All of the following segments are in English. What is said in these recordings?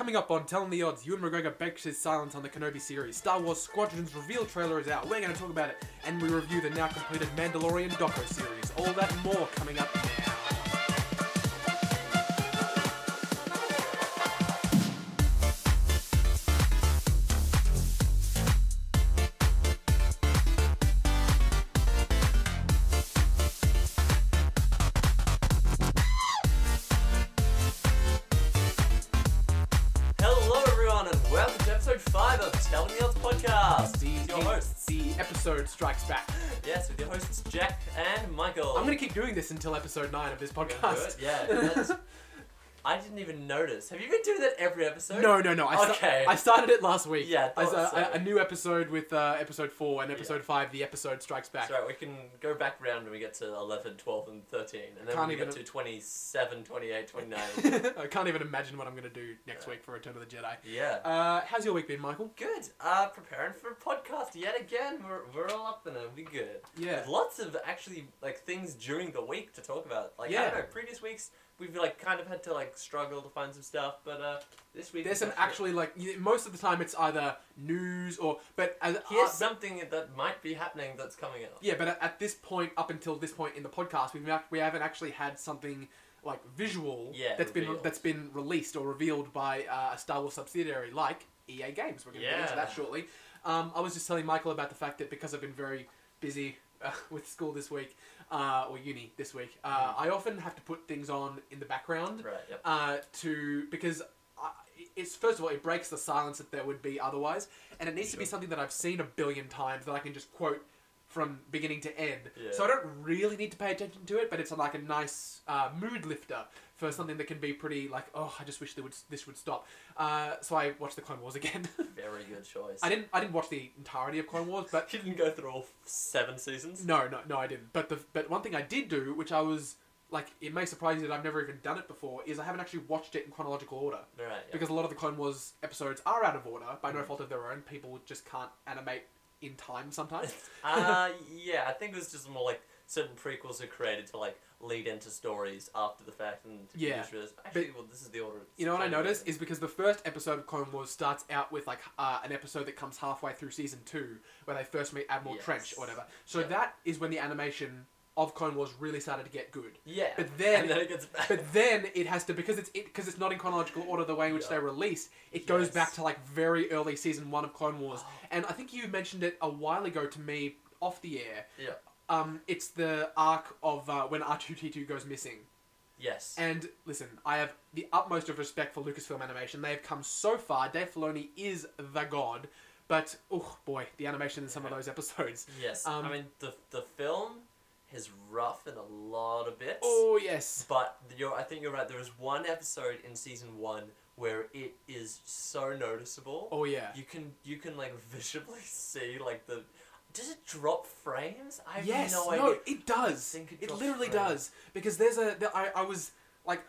coming up on Telling the Odds, Ewan McGregor breaks his silence on the Kenobi series. Star Wars Squadron's reveal trailer is out. We're going to talk about it. And we review the now completed Mandalorian doco series. All that more coming up now. Doing this until episode 9 of this podcast. Yeah. that's- I didn't even notice. Have you been doing that every episode? No, no, no. I, sta- Okay. I started it last week. Yeah, I I so. a, new episode with uh, episode 4 and episode 5, the episode strikes back. That's right, we can go back round when we get to 11, 12, and 13. And then we get to 27, 28, 29. I can't even imagine what I'm going to do next week for Return of the Jedi. yeah. Uh, how's your week been, Michael? Good. Uh, preparing for a podcast yet again. We're, we're all up and it'll be good. Yeah. There's lots of actually like things during the week to talk about. Like I Yeah. don't know, previous weeks we've like kind of had to like struggle to find some stuff, but uh, this week There's some actually like y- most of the time it's either news or but as, here's uh, something that might be happening that's coming out. yeah, but at, at this point, up until this point in the podcast, we've not, we haven't actually had something like visual Yeah, that's been that's been released or revealed by uh, a Star Wars subsidiary like EA Games. We're going to get into that shortly. Um, I was just telling Michael about the fact that because I've been very busy uh, with school this week uh, or uni this week, uh, I often have to put things on in the background Right. Yep. uh, to because I, it's first of all it breaks the silence that there would be otherwise, and it needs to be something that I've seen a billion times that I can just quote from beginning to end. Yeah. So I don't really need to pay attention to it, but it's like a nice uh, mood lifter for something that can be pretty like oh I just wish they would this would stop. Uh, so I watched the Clone Wars again. Very good choice. I didn't I didn't watch the entirety of Clone Wars, but You didn't go through all seven seasons. no no no I didn't. But the but one thing I did do, which I was like it may surprise you that I've never even done it before, is I haven't actually watched it in chronological order. Right. Yep. because a lot of the Clone Wars episodes are out of order by no Mhm. fault of their own. People just can't animate in time sometimes. uh, yeah, I think it was just more like certain prequels are created to like lead into stories after the fact and to Yeah, just realize, actually well this is the order. you know what I noticed is because the first episode of Clone Wars starts out with like uh, an episode that comes halfway through season two where they first meet Admiral Yes. Trench or whatever. So Yeah. that is when the animation of Clone Wars really started to get good. Yeah. But then- then it gets bad. But then it has to because it's it because it's not in chronological order the way in which Yeah. they're released. It goes back to like very early season one of Clone Wars, Oh. and I think you mentioned it a while ago to me off the air. Yeah. Um, it's the arc of uh, when R two T two goes missing. Yes. And listen, I have the utmost of respect for Lucasfilm Animation. They have come so far. Dave Filoni is the god, but oh boy, the animation in some of those episodes. yes. um, I mean the the film is rough in a lot of bits. Oh yes, But you're, I think you're right. There was one episode in season one where it is so noticeable. oh yeah. You can you can like visibly see like the. Does it drop frames? I have yes, no no, it does. it It, literally frames. does because there's a. There, I I was like,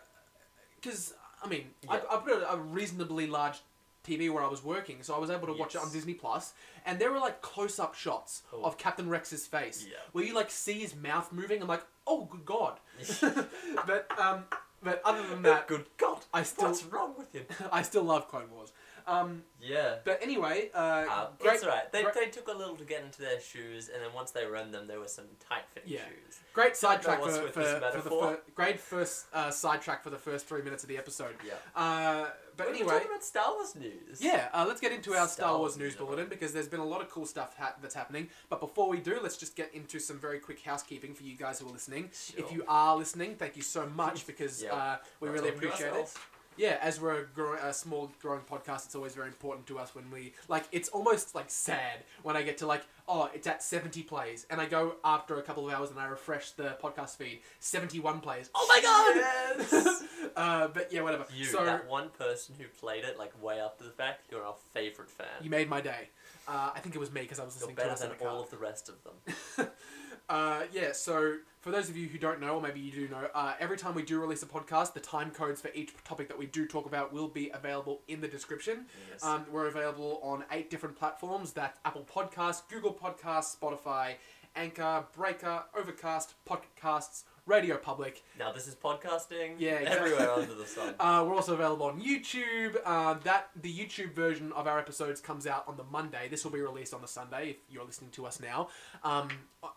because I mean, I, Yeah. I put a, a reasonably large TV where I was working, so I was able to watch it on Disney Plus, and there were like close-up shots Oh. of Captain Rex's face, Yeah. where you like see his mouth moving. I'm like, oh, good god. but um, but other than that, Good God! I still What's wrong with him? I still love Clone Wars. Um, Yeah. but anyway, uh, Uh, great, it's alright. They, great- they took a little to get into their shoes, and then once they were in them, there were some tight fitting Yeah. shoes. great sidetrack for, with for, this for the fir- great first uh, sidetrack for the first three minutes of the episode. Yeah. Uh, but We're anyway, talking about Star Wars news. yeah, uh, let's get into our Star, Star Wars news bulletin because there's been a lot of cool stuff ha- that's happening. But before we do, let's just get into some very quick housekeeping for you guys who are listening. Sure. If you are listening, thank you so much because Yeah. uh, we really appreciate it. Ourselves. Yeah, as we're a, grow- a small growing podcast, it's always very important to us when we like. It's almost like sad when I get to like, oh, it's at seventy plays, and I go after a couple of hours and I refresh the podcast feed, seventy-one plays. Oh my god! Yes! uh, but yeah, whatever. You, so that one person who played it like way after the fact, you're our favorite fan. you made my day. Uh, I think it was me because I was You're listening to better us in than the car. all of the rest of them. Uh, yeah, so for those of you who don't know, or maybe you do know, uh, every time we do release a podcast, the time codes for each topic that we do talk about will be available in the description. Yes. Um, we're available on eight different platforms that Apple Podcasts, Google Podcasts, Spotify, Anchor, Breaker, Overcast, Podcasts, Radio Public. Now this is podcasting. Yeah, exactly. everywhere under the sun. Uh, we're also available on YouTube. Uh, that the YouTube version of our episodes comes out on the Monday. This will be released on the Sunday if you're listening to us now um,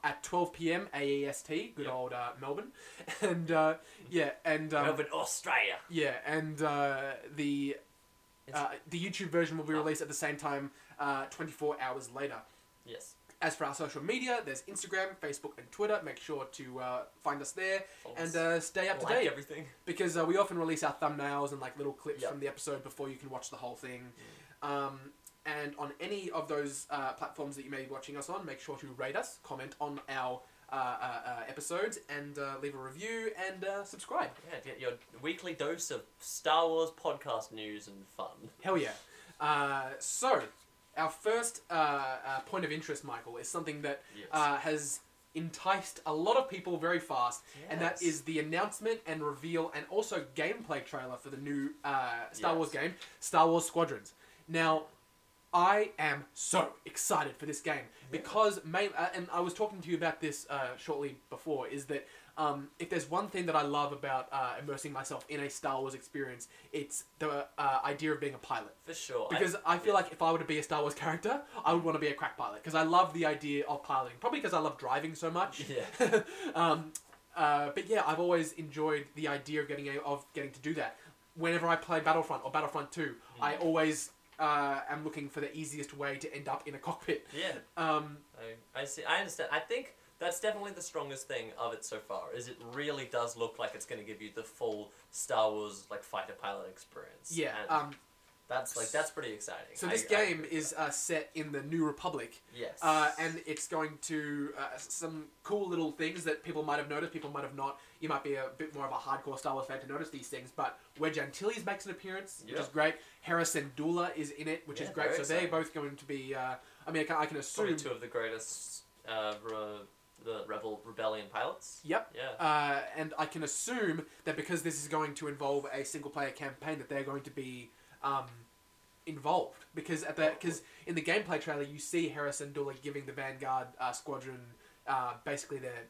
at 12 p.m. AEST. Good Yep. old uh, Melbourne, and uh, yeah, and um, Melbourne, Australia. yeah, and uh, the uh, the YouTube version will be released at the same time, uh, 24 hours later. Yes. As for our social media, there's Instagram, Facebook, and Twitter. Make sure to uh, find us there Follow and us. uh, stay up to like date everything. because uh, we often release our thumbnails and like little clips Yep. from the episode before you can watch the whole thing. Um, and on any of those uh, platforms that you may be watching us on, make sure to rate us, comment on our uh, uh, uh, episodes, and uh, leave a review and uh, subscribe. Yeah, get your weekly dose of Star Wars podcast news and fun. Hell yeah! Uh, so, our first uh, uh, point of interest, Michael, is something that Yes. uh, has enticed a lot of people very fast, and that Yes. is the announcement and reveal and also gameplay trailer for the new uh, Star. Wars game, Star Wars Squadrons. Now, I am so excited for this game because main, uh, and I was talking to you about this uh, shortly before. Is that um, if there's one thing that I love about uh, immersing myself in a Star Wars experience, it's the uh, idea of being a pilot. For sure. Because I, feel yeah. like if I were to be a Star Wars character, I would want to be a crack pilot because I love the idea of piloting. Probably because I love driving so much. Yeah. um, uh, but yeah, I've always enjoyed the idea of getting a, of getting to do that. Whenever I play Battlefront or Battlefront Two, I always uh, am looking for the easiest way to end up in a cockpit. Yeah. Um, I, I see. I understand. I think that's definitely the strongest thing of it so far. Is it really does look like it's going to give you the full Star Wars like fighter pilot experience. yeah. And Um, that's like that's pretty exciting. so this I game with is uh, set in the New Republic, yes. uh, and it's going to uh, some cool little things that people might have noticed, people might have not. You might be a bit more of a hardcore Star Wars fan to notice these things, but Wedge Antilles makes an appearance, which is great. Hera Syndulla is in it, which Yeah, is great. So they're both going to be. Uh, I mean, I can, I can assume. probably two of the greatest uh, re- the rebel rebellion pilots. Yep. Yeah. Uh, and I can assume that because this is going to involve a single player campaign, that they're going to be um, involved. Because at the because in the gameplay trailer, you see Hera Syndulla giving the Vanguard uh, squadron uh, basically their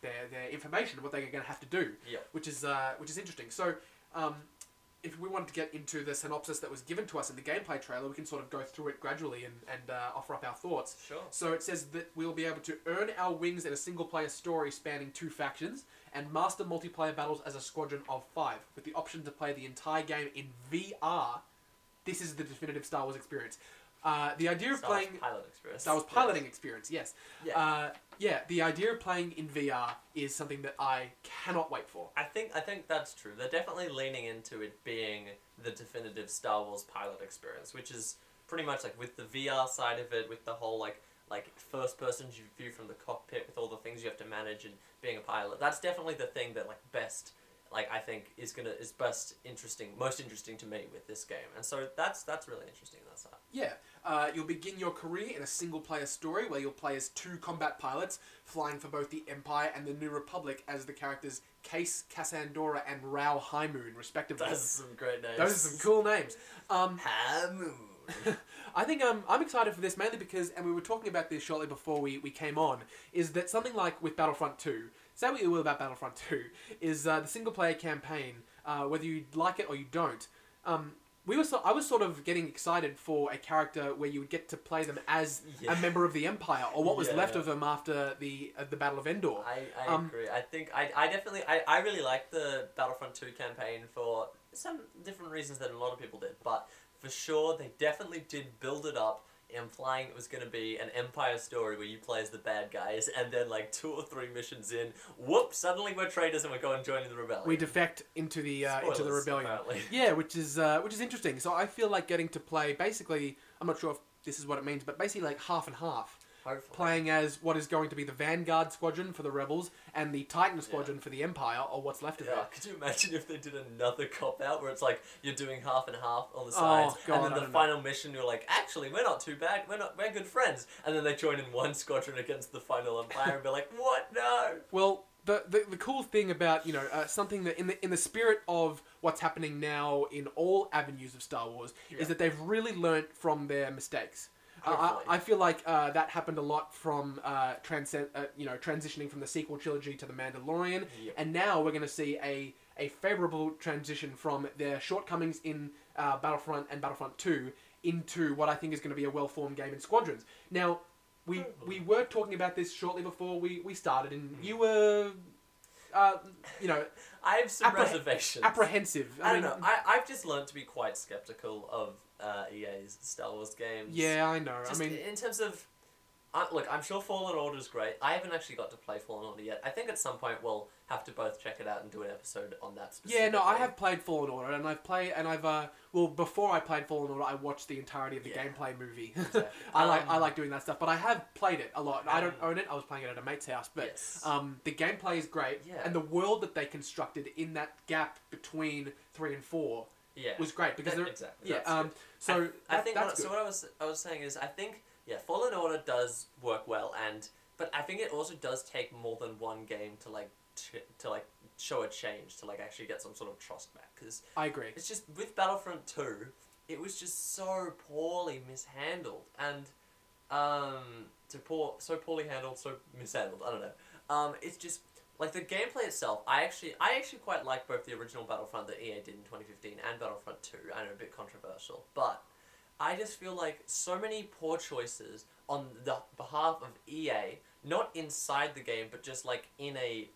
their their information, what they're going to have to do, Yeah. which is uh, which is interesting. So. Um, if we wanted to get into the synopsis that was given to us in the gameplay trailer, we can sort of go through it gradually and, and uh, offer up our thoughts. Sure. So it says that we'll be able to earn our wings in a single player story spanning two factions and master multiplayer battles as a squadron of five, with the option to play the entire game in VR. This is the definitive Star Wars experience. Uh, the idea of Star playing pilot experience. Star Wars Yeah. piloting experience, yes. Yeah. Uh, yeah, the idea of playing in VR is something that I cannot wait for. I think I think that's true. They're definitely leaning into it being the definitive Star Wars pilot experience, which is pretty much like with the VR side of it, with the whole like like first person view from the cockpit, with all the things you have to manage and being a pilot. That's definitely the thing that like best like I think is gonna is best interesting, most interesting to me with this game, and so that's that's really interesting. That's that. Yeah, uh, you'll begin your career in a single player story where you'll play as two combat pilots flying for both the Empire and the New Republic as the characters Case Cassandora and Rao Moon, respectively. That's some great names. Those are some cool names. Um. I think um, I'm excited for this mainly because, and we were talking about this shortly before we, we came on, is that something like with Battlefront 2, say what you will about Battlefront 2, is uh, the single player campaign, uh, whether you like it or you don't. Um, we were so, I was sort of getting excited for a character where you would get to play them as Yeah. a member of the Empire or what was Yeah, left of them after the uh, the Battle of Endor. I, I Um, agree. I think I, I definitely I, I really like the Battlefront 2 campaign for some different reasons than a lot of people did, but for sure they definitely did build it up implying it was going to be an empire story where you play as the bad guys and then like two or three missions in whoop suddenly we're traitors and we're going joining the rebellion we defect into the uh, into the rebellion. apparently. Yeah, which is uh, which is interesting. So I feel like getting to play basically. I'm not sure if this is what it means, but basically like half and half. Hopefully. Playing as what is going to be the Vanguard squadron for the rebels and the Titan squadron for the Empire, or what's left of Yeah, it. could you imagine if they did another cop out where it's like you're doing half and half on the Oh, sides, God, and then the don't know. final mission you're like, actually, we're not too bad, we're not, we're good friends, and then they join in one squadron against the final empire and be like, what? No. Well, the, the the cool thing about you know uh, something that in the in the spirit of what's happening now in all avenues of Star Wars Yeah. is that they've really learnt from their mistakes. I, I, I feel like uh, that happened a lot from uh, transcend, uh, you know, transitioning from the sequel trilogy to the Mandalorian, Yep. and now we're going to see a a favorable transition from their shortcomings in uh, Battlefront and Battlefront Two into what I think is going to be a well formed game in Squadrons. Now, we Hopefully. we were talking about this shortly before we, we started, and Mm. you were, uh, you know, I have some Appreh- reservations. apprehensive. I, mean, don't know. I, I've just learned to be quite skeptical of uh, EA's Star Wars games. Yeah, I know. Just I mean, in terms of, uh, look, I'm sure Fallen Order is great. I haven't actually got to play Fallen Order yet. I think at some point we'll have to both check it out and do an episode on that. Yeah, no, I have played Fallen Order, and I've played, and I've uh, well, before I played Fallen Order, I watched the entirety of the Yeah. gameplay movie. Exactly. I like, I Um, like doing that stuff, but I have played it a lot. I don't Um, own it. I was playing it at a mate's house, but yes. um, the gameplay is great, Yeah. and the world that they constructed in that gap between three and four yeah. was great because That- there, exactly. yeah. Um. So I, I that- think what, so. What I was I was saying is I think yeah, Fallen Order does work well, and but I think it also does take more than one game to like to, to like show a change to like actually get some sort of trust back because I agree. it's just with Battlefront Two, it was just so poorly mishandled and um so poor so poorly handled so mishandled I don't know um it's just like the gameplay itself I actually I actually quite like both the original Battlefront that EA did in 2015 and Battlefront 2 I know a bit controversial but I just feel like so many poor choices on the behalf of EA not inside the game but just like in a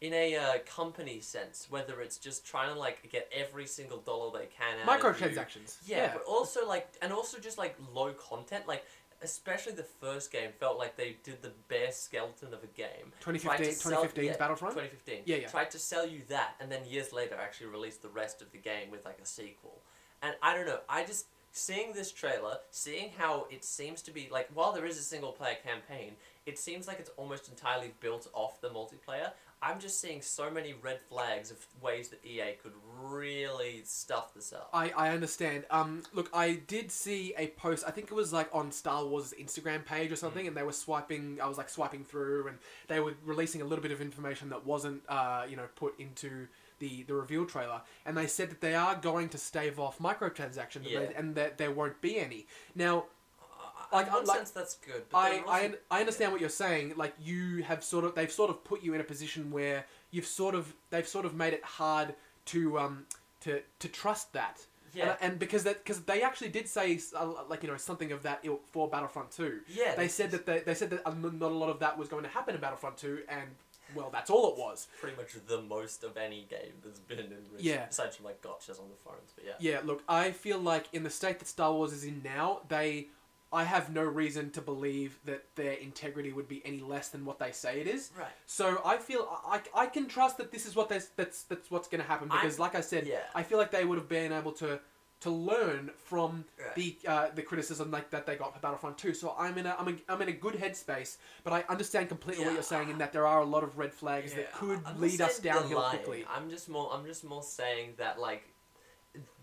in a uh, company sense whether it's just trying to like get every single dollar they can out of you. Microtransactions. Yeah, but also like, and also just like low content. Like, especially the first game felt like they did the bare skeleton of a game. 2015, Tried to sell- yeah, Battlefront. 2015. Yeah, yeah. Tried to sell you that, and then years later actually released the rest of the game with like a sequel. And I don't know. I just seeing this trailer, seeing how it seems to be like while there is a single player campaign, it seems like it's almost entirely built off the multiplayer. I'm just seeing so many red flags of ways that EA could really stuff this up. I, I understand. Um, look, I did see a post. I think it was like on Star Wars' Instagram page or something, Mm. and they were swiping. I was like swiping through, and they were releasing a little bit of information that wasn't, uh, you know, put into the the reveal trailer. And they said that they are going to stave off microtransactions, and, they, and that there won't be any. Now, Like, in one like- sense, that's good. But I, I, I understand what you're saying. Like you have sort of they've sort of put you in a position where you've sort of they've sort of made it hard to um to to trust that. Yeah. And, and because that because they actually did say uh, like you know something of that for Battlefront Two. yeah, They said that they, they said that not a lot of that was going to happen in Battlefront Two, and well, that's all it was. pretty much the most of any game that's been in recent, Yeah. aside from like gotchas on the phones. But yeah, Yeah, look, I feel like in the state that Star Wars is in now, they I have no reason to believe that their integrity would be any less than what they say it is. right. So I feel I, I can trust that this is what they, that's that's what's going to happen because, like I said, Yeah. I feel like they would have been able to to learn from Right. the uh, the criticism like that they got for Battlefront 2. So I'm in a I'm, in I'm in a good headspace, but I understand completely what you're saying in that there are a lot of red flags that could I'm lead us downhill quickly. I'm just more. I'm just more saying that like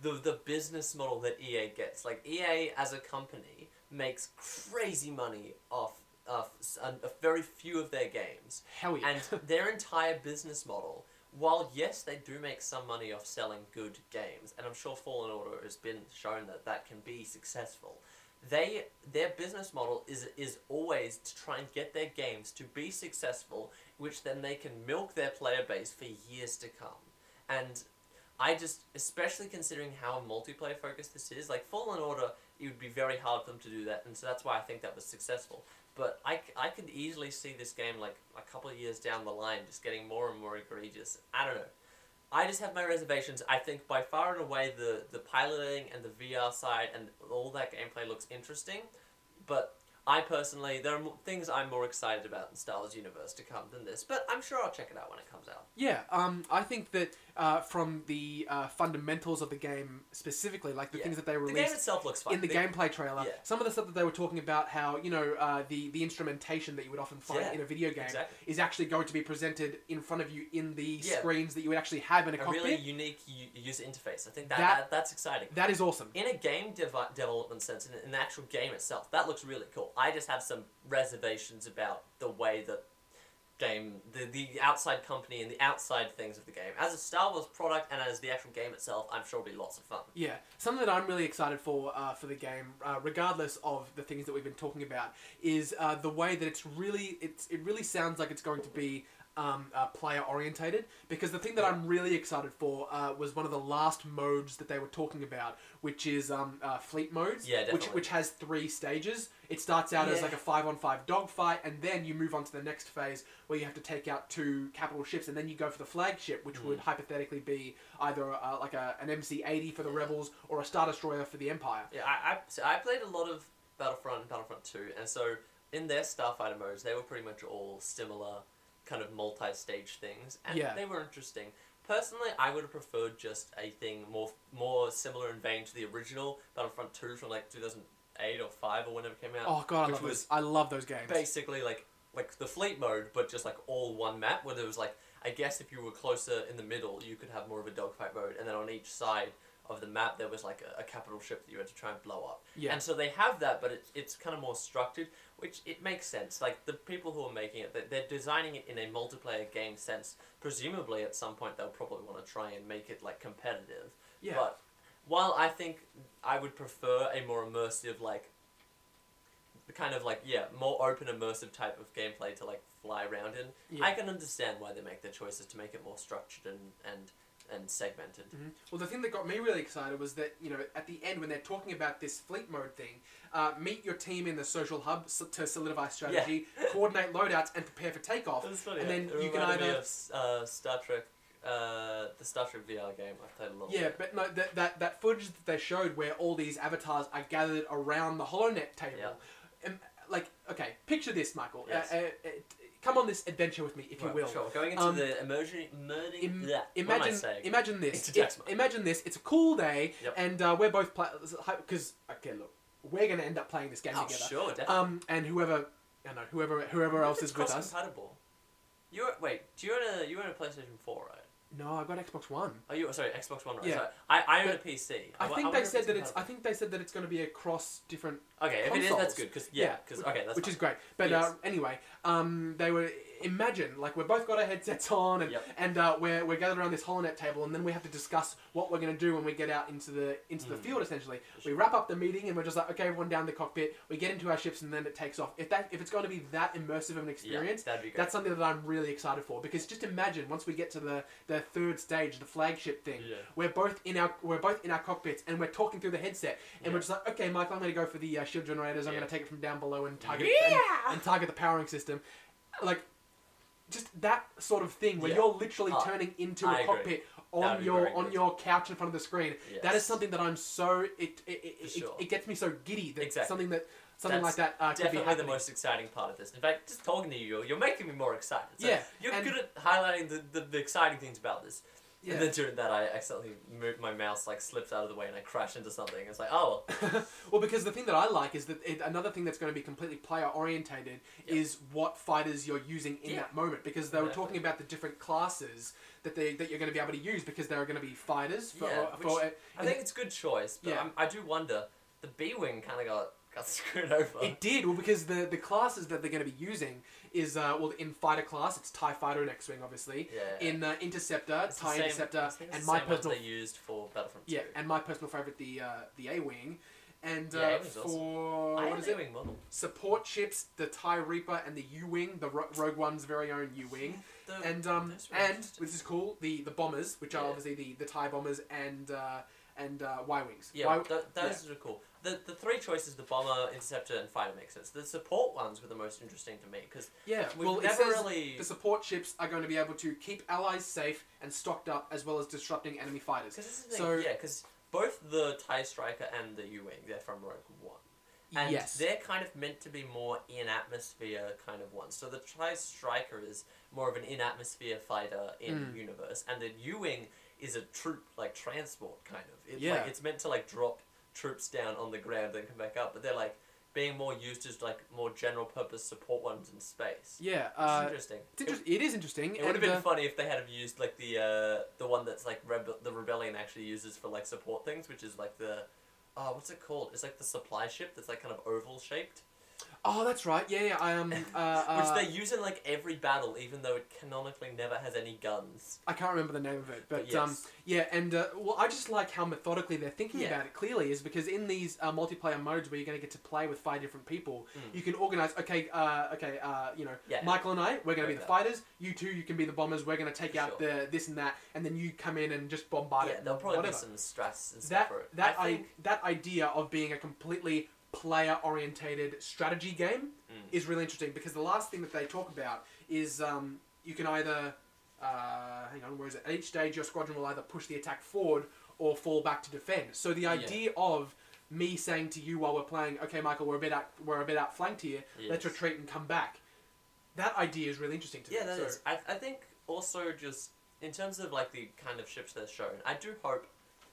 the the business model that EA gets, like EA as a company makes crazy money off of a very few of their games. Hell yeah. and their entire business model while yes they do make some money off selling good games and i'm sure fallen order has been shown that that can be successful they their business model is is always to try and get their games to be successful which then they can milk their player base for years to come and i just especially considering how multiplayer focused this is like fallen order it would be very hard for them to do that and so that's why i think that was successful but I, I could easily see this game like a couple of years down the line just getting more and more egregious. I don't know. I just have my reservations. I think by far and away the, the piloting and the VR side and all that gameplay looks interesting, but I personally there are things I'm more excited about in Star Wars Universe to come than this. But I'm sure I'll check it out when it comes out. Yeah, um, I think that uh, from the uh, fundamentals of the game specifically, like the Yeah. things that they The game released itself looks fun. in the gameplay trailer, yeah. some of the stuff that they were talking about, how you know uh, the the instrumentation that you would often find Yeah, in a video game Exactly. is actually going to be presented in front of you in the screens that you would actually have in a, A cockpit. really unique u- user interface. I think that, That- that that's exciting. that is awesome. in a game dev- development sense, in, in the actual game itself, that looks really cool. I just have some reservations about the way that game, the the outside company and the outside things of the game. As a Star Wars product and as the actual game itself, I'm sure it'll be lots of fun. Yeah, something that I'm really excited for uh, for the game, uh, regardless of the things that we've been talking about, is uh, the way that it's really it's it really sounds like it's going to be um, uh, player orientated. Because the thing that I'm really excited for uh, was one of the last modes that they were talking about, which is um, uh, fleet modes, Yeah, which which has three stages. It starts out as like a five on five dogfight, and then you move on to the next phase where you have to take out two capital ships, and then you go for the flagship, which Mm. would hypothetically be either uh, like a, an MC80 for the rebels or a Star Destroyer for the Empire. Yeah, I, I, so I played a lot of Battlefront and Battlefront 2, and so in their Starfighter modes, they were pretty much all similar kind of multi-stage things, and Yeah. they were interesting. Personally, I would have preferred just a thing more more similar in vein to the original Battlefront 2 from like 2008 or 5 or whenever it came out. Oh god, I love those. I love those games. basically like like the fleet mode, but just like all one map where there was like I guess if you were closer in the middle, you could have more of a dogfight mode, and then on each side of the map there was like a, a capital ship that you had to try and blow up. Yeah. And so they have that, but it, it's kind of more structured, which it makes sense. Like the people who are making it, they- they're designing it in a multiplayer game sense. Presumably, at some point they'll probably want to try and make it like competitive. yeah. But while I think I would prefer a more immersive, like, the kind of like yeah, more open immersive type of gameplay to like fly around in, yeah. I can understand why they make their choices to make it more structured and and and segmented. Mhm. Well, the thing that got me really excited was that you know at the end when they're talking about this fleet mode thing, uh, meet your team in the social hub s- to solidify strategy, coordinate loadouts, and prepare for takeoff. That's funny. And then you can either- of uh, Star Trek, uh, the Star Trek VR game. I've played a lot. Yeah, but no, that, that that footage that they showed where all these avatars are gathered around the HoloNet table, Yeah. um, like okay, picture this, Michael. Yes. Uh, uh, come on this adventure with me, if you Right, will. Sure. Going into Um, the immersion, immersion. Im- yeah. what am I Imagine, saying? imagine this. It's, text mode. imagine this. It's a cool day, Yep. and uh, we're both play because okay, look, we're gonna end up playing this game oh, together. sure, definitely. Um, and whoever, I don't know, whoever, whoever else is with us. compatible. You wait. Do you own a you own a PlayStation Four, right? No, I've got Xbox One. Oh, you sorry, Xbox One, right? Yeah. Sorry. I I own But a PC. I think wonder they if said that it's. I compatible. think they said that it's going to be across different. Okay, if it is, consoles. that's good. Cause yeah, because which- okay, that's which fine. is great. But Yes. uh, anyway, um, they were imagine like we're both got our headsets on and Yep. and uh, we're we're gathered around this holonet table and then we have to discuss what we're going to do when we get out into the into the Mm. field. Essentially, we wrap up the meeting and we're just like, okay, everyone down the cockpit. We get into our ships and then it takes off. If that if it's going to be that immersive of an experience, Yeah, that'd be great. that's something that I'm really excited for because just imagine once we get to the the third stage, the flagship thing, yeah. we're both in our we're both in our cockpits and we're talking through the headset and Yeah. we're just like, okay, Michael, I'm going to go for the uh, shield generators. I'm Yeah. going to take it from down below and target Yeah. and, and target the powering system, like just that sort of thing where Yeah. you're literally Oh, turning into I a agree. cockpit That'd on be your on good. your couch in front of the screen. That is Yes. something that I'm so it it, it, For it, sure. it gets me so giddy that Exactly. something that something That's like that uh, could be Definitely the happening. most exciting part of this. In fact, just talking to you, you're, you're making me more excited. So Yeah, You're and- good at highlighting the, the, the exciting things about this. Yeah. And then during that, I accidentally moved my mouse, like slipped out of the way, and I crashed into something. It's like, oh, well, because the thing that I like is that it, another thing that's going to be completely player orientated Yep. is what fighters you're using in Yeah. that moment. Because they were Definitely. talking about the different classes that they that you're going to be able to use because there are going to be fighters for, Yeah, for I think it's a good choice. But Yeah. I'm, I do wonder, the B wing kind of got got screwed over. It did well because the the classes that they're going to be using is uh, well in fighter class it's Tie Fighter and X Wing obviously yeah. in uh, Interceptor It's the Tie same- Interceptor it's and the my same ones personal they used for Battlefront 2. yeah and my personal favorite the uh, the A Wing and Yeah, uh, A-Wing's awesome. for I what have is it wing model. support ships the Tie Reaper and the U Wing the Ro- Rogue One's very own U Wing The- and um and interesting. which is cool the the bombers which are obviously the the Tie bombers and uh, and uh, Y wings Yeah, y- th- those are cool. The, the three choices, the bomber, interceptor, and fighter make sense. The support ones were the most interesting to me because yeah we've well never really the support ships are going to be able to keep allies safe and stocked up as well as disrupting enemy fighters Because this thing, So- yeah, because both the TIE Striker and the U-Wing, they're from Rogue One. And yes they're kind of meant to be more in atmosphere kind of ones. So the TIE Striker is more of an in atmosphere fighter in Mm. universe, and the U-Wing is a troop like transport kind of. It, Yeah. like, it's meant to like drop troops down on the ground and come back up, but they're like being more used as like more general purpose support ones in space. yeah uh, interesting. it's inter- it is interesting It would have been uh, funny if they had have used like the uh, the one that's like Rebe- the rebellion actually uses for like support things, which is like the oh what's it called? It's like the supply ship that's like kind of oval shaped. Oh, that's right. Yeah, yeah. I um, uh, which uh, they use in like every battle, even though it canonically never has any guns. I can't remember the name of it, but But um, yeah, and uh, well, I just like how methodically they're thinking Yeah. about it. Clearly, is because in these uh, multiplayer modes where you're going to get to play with five different people, Mm. you can organize. Okay, uh, okay, uh, you know, Yeah. Michael and I, we're going to be the fighters. You two, you can be the bombers. We're going to take For out sure. the this and that, and then you come in and just bombard yeah, it. there'll probably whatever. be some strats and stuff that for it. that I I think that idea of being a completely player orientated strategy game Mm. is really interesting because the last thing that they talk about is um, you can either uh, hang on where is it at each stage your squadron will either push the attack forward or fall back to defend so the Yeah. idea of me saying to you while we're playing okay Michael we're a bit out, we're a bit outflanked here let's retreat and come back that idea is really interesting to Yeah, me that so, is. I, I think also just in terms of like the kind of ships they're shown, I do hope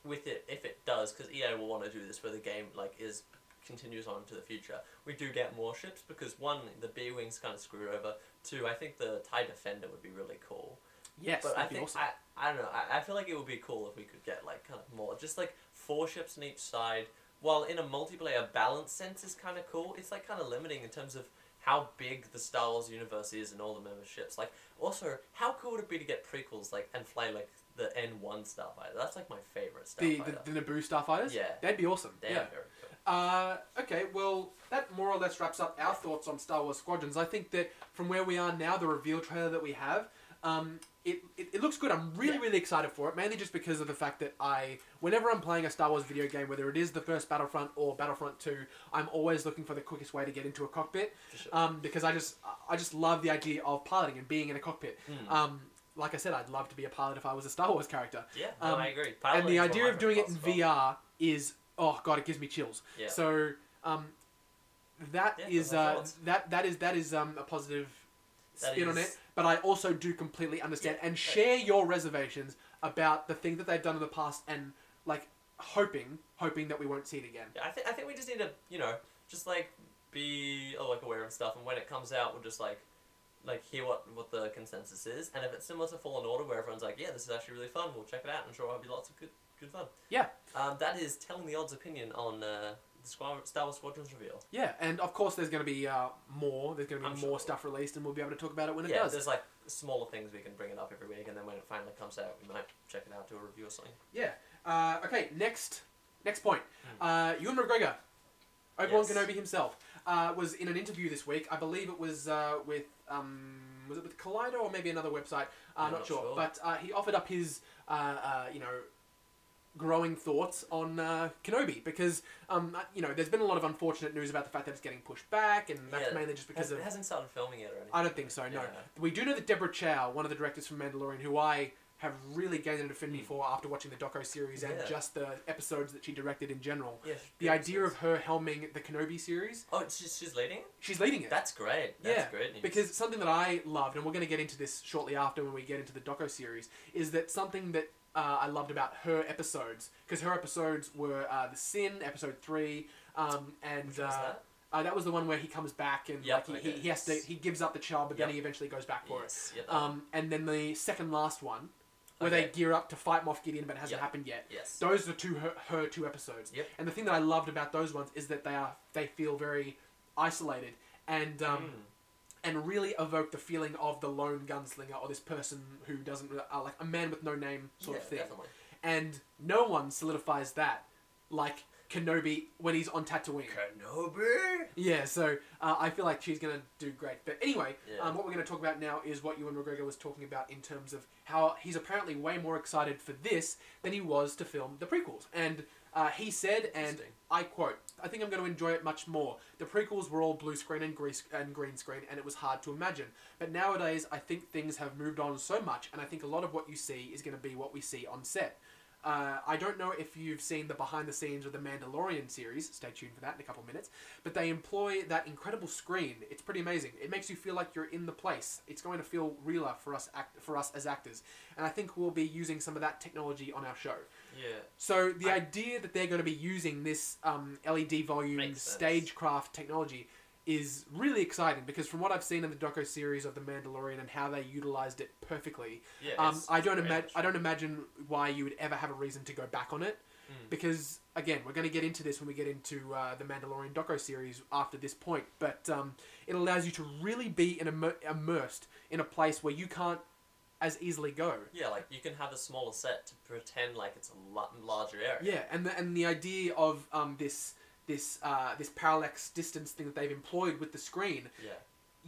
with it if it does, because EA will want to do this where the game like is continues on into the future. We do get more ships because one, the B wings kind of screwed over. Two, I think the Tie Defender would be really cool. yes But I think awesome. I, I don't know. I, I feel like it would be cool if we could get like kind of more, just like four ships on each side. While in a multiplayer balance sense is kind of cool, it's like kind of limiting in terms of how big the Star Wars universe is and all the memberships. Like, also, how cool would it be to get prequels like and fly like the N one Starfighter? That's like my favorite the, Starfighter. the, the Naboo starfighters Yeah. that'd be awesome They yeah are very cool. Uh, okay, well, that more or less wraps up our thoughts on Star Wars Squadrons. I think that from where we are now, the reveal trailer that we have, um, it, it, it looks good. I'm really, Yeah. really excited for it, mainly just because of the fact that I, whenever I'm playing a Star Wars video game, whether it is the first Battlefront or Battlefront 2, I'm always looking for the quickest way to get into a cockpit, sure. um, because I just, I just love the idea of piloting and being in a cockpit. Mm. Um, like I said, I'd love to be a pilot if I was a Star Wars character. yeah, no, um, I agree. and the idea of doing it in VR is oh god, it gives me chills. Yeah. So um, that yeah, is uh, that that is that is um, a positive That spin on it. But I also do completely understand Yeah, and share your reservations about the thing that they've done in the past and like hoping hoping that we won't see it again. Yeah, I think I think we just need to, you know, just like be oh, like aware of stuff, and when it comes out, we'll just like like hear what what the consensus is, and if it's similar to Fallen Order, where everyone's like, yeah, this is actually really fun, we'll check it out. I'm sure there'll be lots of good good fun. Yeah. Um, that is telling the odds opinion on uh, the Star Wars Squadrons reveal. Yeah, and of course there's going to be uh, more. There's going to be I'm more sure. stuff released, and we'll be able to talk about it when it yeah, does. there's like smaller things we can bring it up every week, and then when it finally comes out, we might check it out, do a review or something. Yeah. Uh, okay. Next. Next point. Hmm. Uh, Ewan McGregor, Obi Wan Yes. Kenobi himself, uh, was in an interview this week. I believe it was uh, with um, was it with Collider or maybe another website? Uh, I'm not not sure. sure. But uh, he offered up his uh, uh, you know growing thoughts on uh, Kenobi because um, uh, you know there's been a lot of unfortunate news about the fact that it's getting pushed back, and that's Yeah. mainly just because Has, of it hasn't started filming yet or anything. I don't think so. No, Yeah. we do know that Deborah Chow, one of the directors from Mandalorian, who I have really gained an affinity Mm. for after watching the doco series and Yeah. just the episodes that she directed in general. Yeah, The idea of her helming the Kenobi series, oh, she's, she's leading it. she's leading it. That's great. That's Yeah, great news. because something that I loved, and we're going to get into this shortly after when we get into the doco series, is that something that uh, I loved about her episodes, because her episodes were uh, the Sin episode three, um, and Which was uh, that? uh, that was the one where he comes back and Yep, like he, he, okay. he has to he gives up the child, but then he eventually goes back for it. Yes. Yep. Um, and then the second last one, where Okay. they gear up to fight Moff Gideon, but it hasn't Yep. happened yet. yes. Those are two her, her two episodes. Yep. And the thing that I loved about those ones is that they are they feel very isolated and um, Mm. And really evoke the feeling of the lone gunslinger or this person who doesn't uh, like a man with no name sort yeah, of thing. Definitely. And no one solidifies that like Kenobi when he's on Tatooine. Kenobi. Yeah, so uh, I feel like she's to do great. But anyway, Yeah. um, what we're to talk about now is what Ewan McGregor was talking about in terms of how he's apparently way more excited for this than he was to film the prequels. And uh, he said, and I quote, I think I'm going to enjoy it much more. The prequels were all blue screen and, grease, and green screen, and it was hard to imagine. But nowadays, I think things have moved on so much, and I think a lot of what you see is going to be what we see on set. Uh, I don't know if you've seen the behind the scenes of the Mandalorian series. Stay tuned for that in a couple of minutes. But they employ that incredible screen. It's pretty amazing. It makes you feel like you're in the place. It's going to feel realer for us act- for us as actors. And I think we'll be using some of that technology on our show. Yeah. So the I- idea that they're going to be using this um, LED volume stagecraft technology is really exciting because from what I've seen in the doco series of the Mandalorian and how they utilized it perfectly, Yeah. um, I don't imagine I don't imagine why you would ever have a reason to go back on it. Mm. because again, we're going to get into this when we get into uh, the Mandalorian doco series after this point. But um, it allows you to really be in immer- immersed in a place where you can't as easily go. Yeah, like you can have a smaller set to pretend like it's a la- larger area. Yeah, and the, and the idea of um, this this uh, this parallax distance thing that they've employed with the screen, Yeah.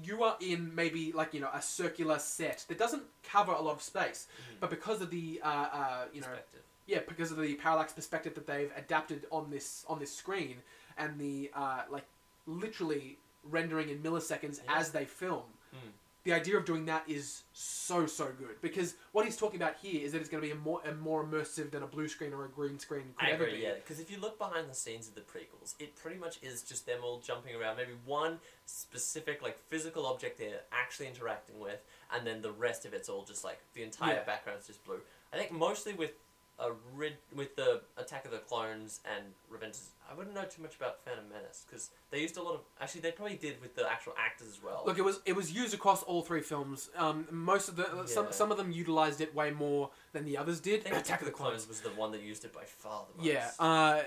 you are in maybe like you know a circular set that doesn't cover a lot of space, Mhm. but because of the uh, uh, you know Perspective. yeah because of the parallax perspective that they've adapted on this on this screen and the uh, like literally rendering in milliseconds Yeah. as they film. Mm. The idea of doing that is so so good because what he's talking about here is that it's going to be a more a more immersive than a blue screen or a green screen could I ever agree, be. yeah. Because if you look behind the scenes of the prequels, it pretty much is just them all jumping around. Maybe one specific, like, physical object they're actually interacting with, and then the rest of it's all just, like, the entire Yeah. background's just blue. I think mostly with a rid- with the Attack of the Clones and Revenge, I wouldn't know too much about Phantom Menace, because they used a lot of... Actually, they probably did with the actual actors as well. Look, it was it was used across all three films. Um, most of the some Yeah. some of them utilized it way more than the others I did. think Attack of the Clones was the one that used it by far the most. Yeah, uh,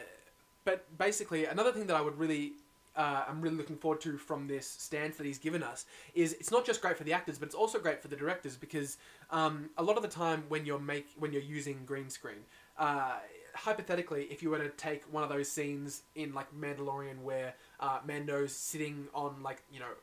but basically, another thing that I would really, uh, I'm really looking forward to from this stance that he's given us is it's not just great for the actors, but it's also great for the directors because um, a lot of the time when you're make when you're using green screen, uh, hypothetically, if you were to take one of those scenes in like Mandalorian where uh, Mando's sitting on like you know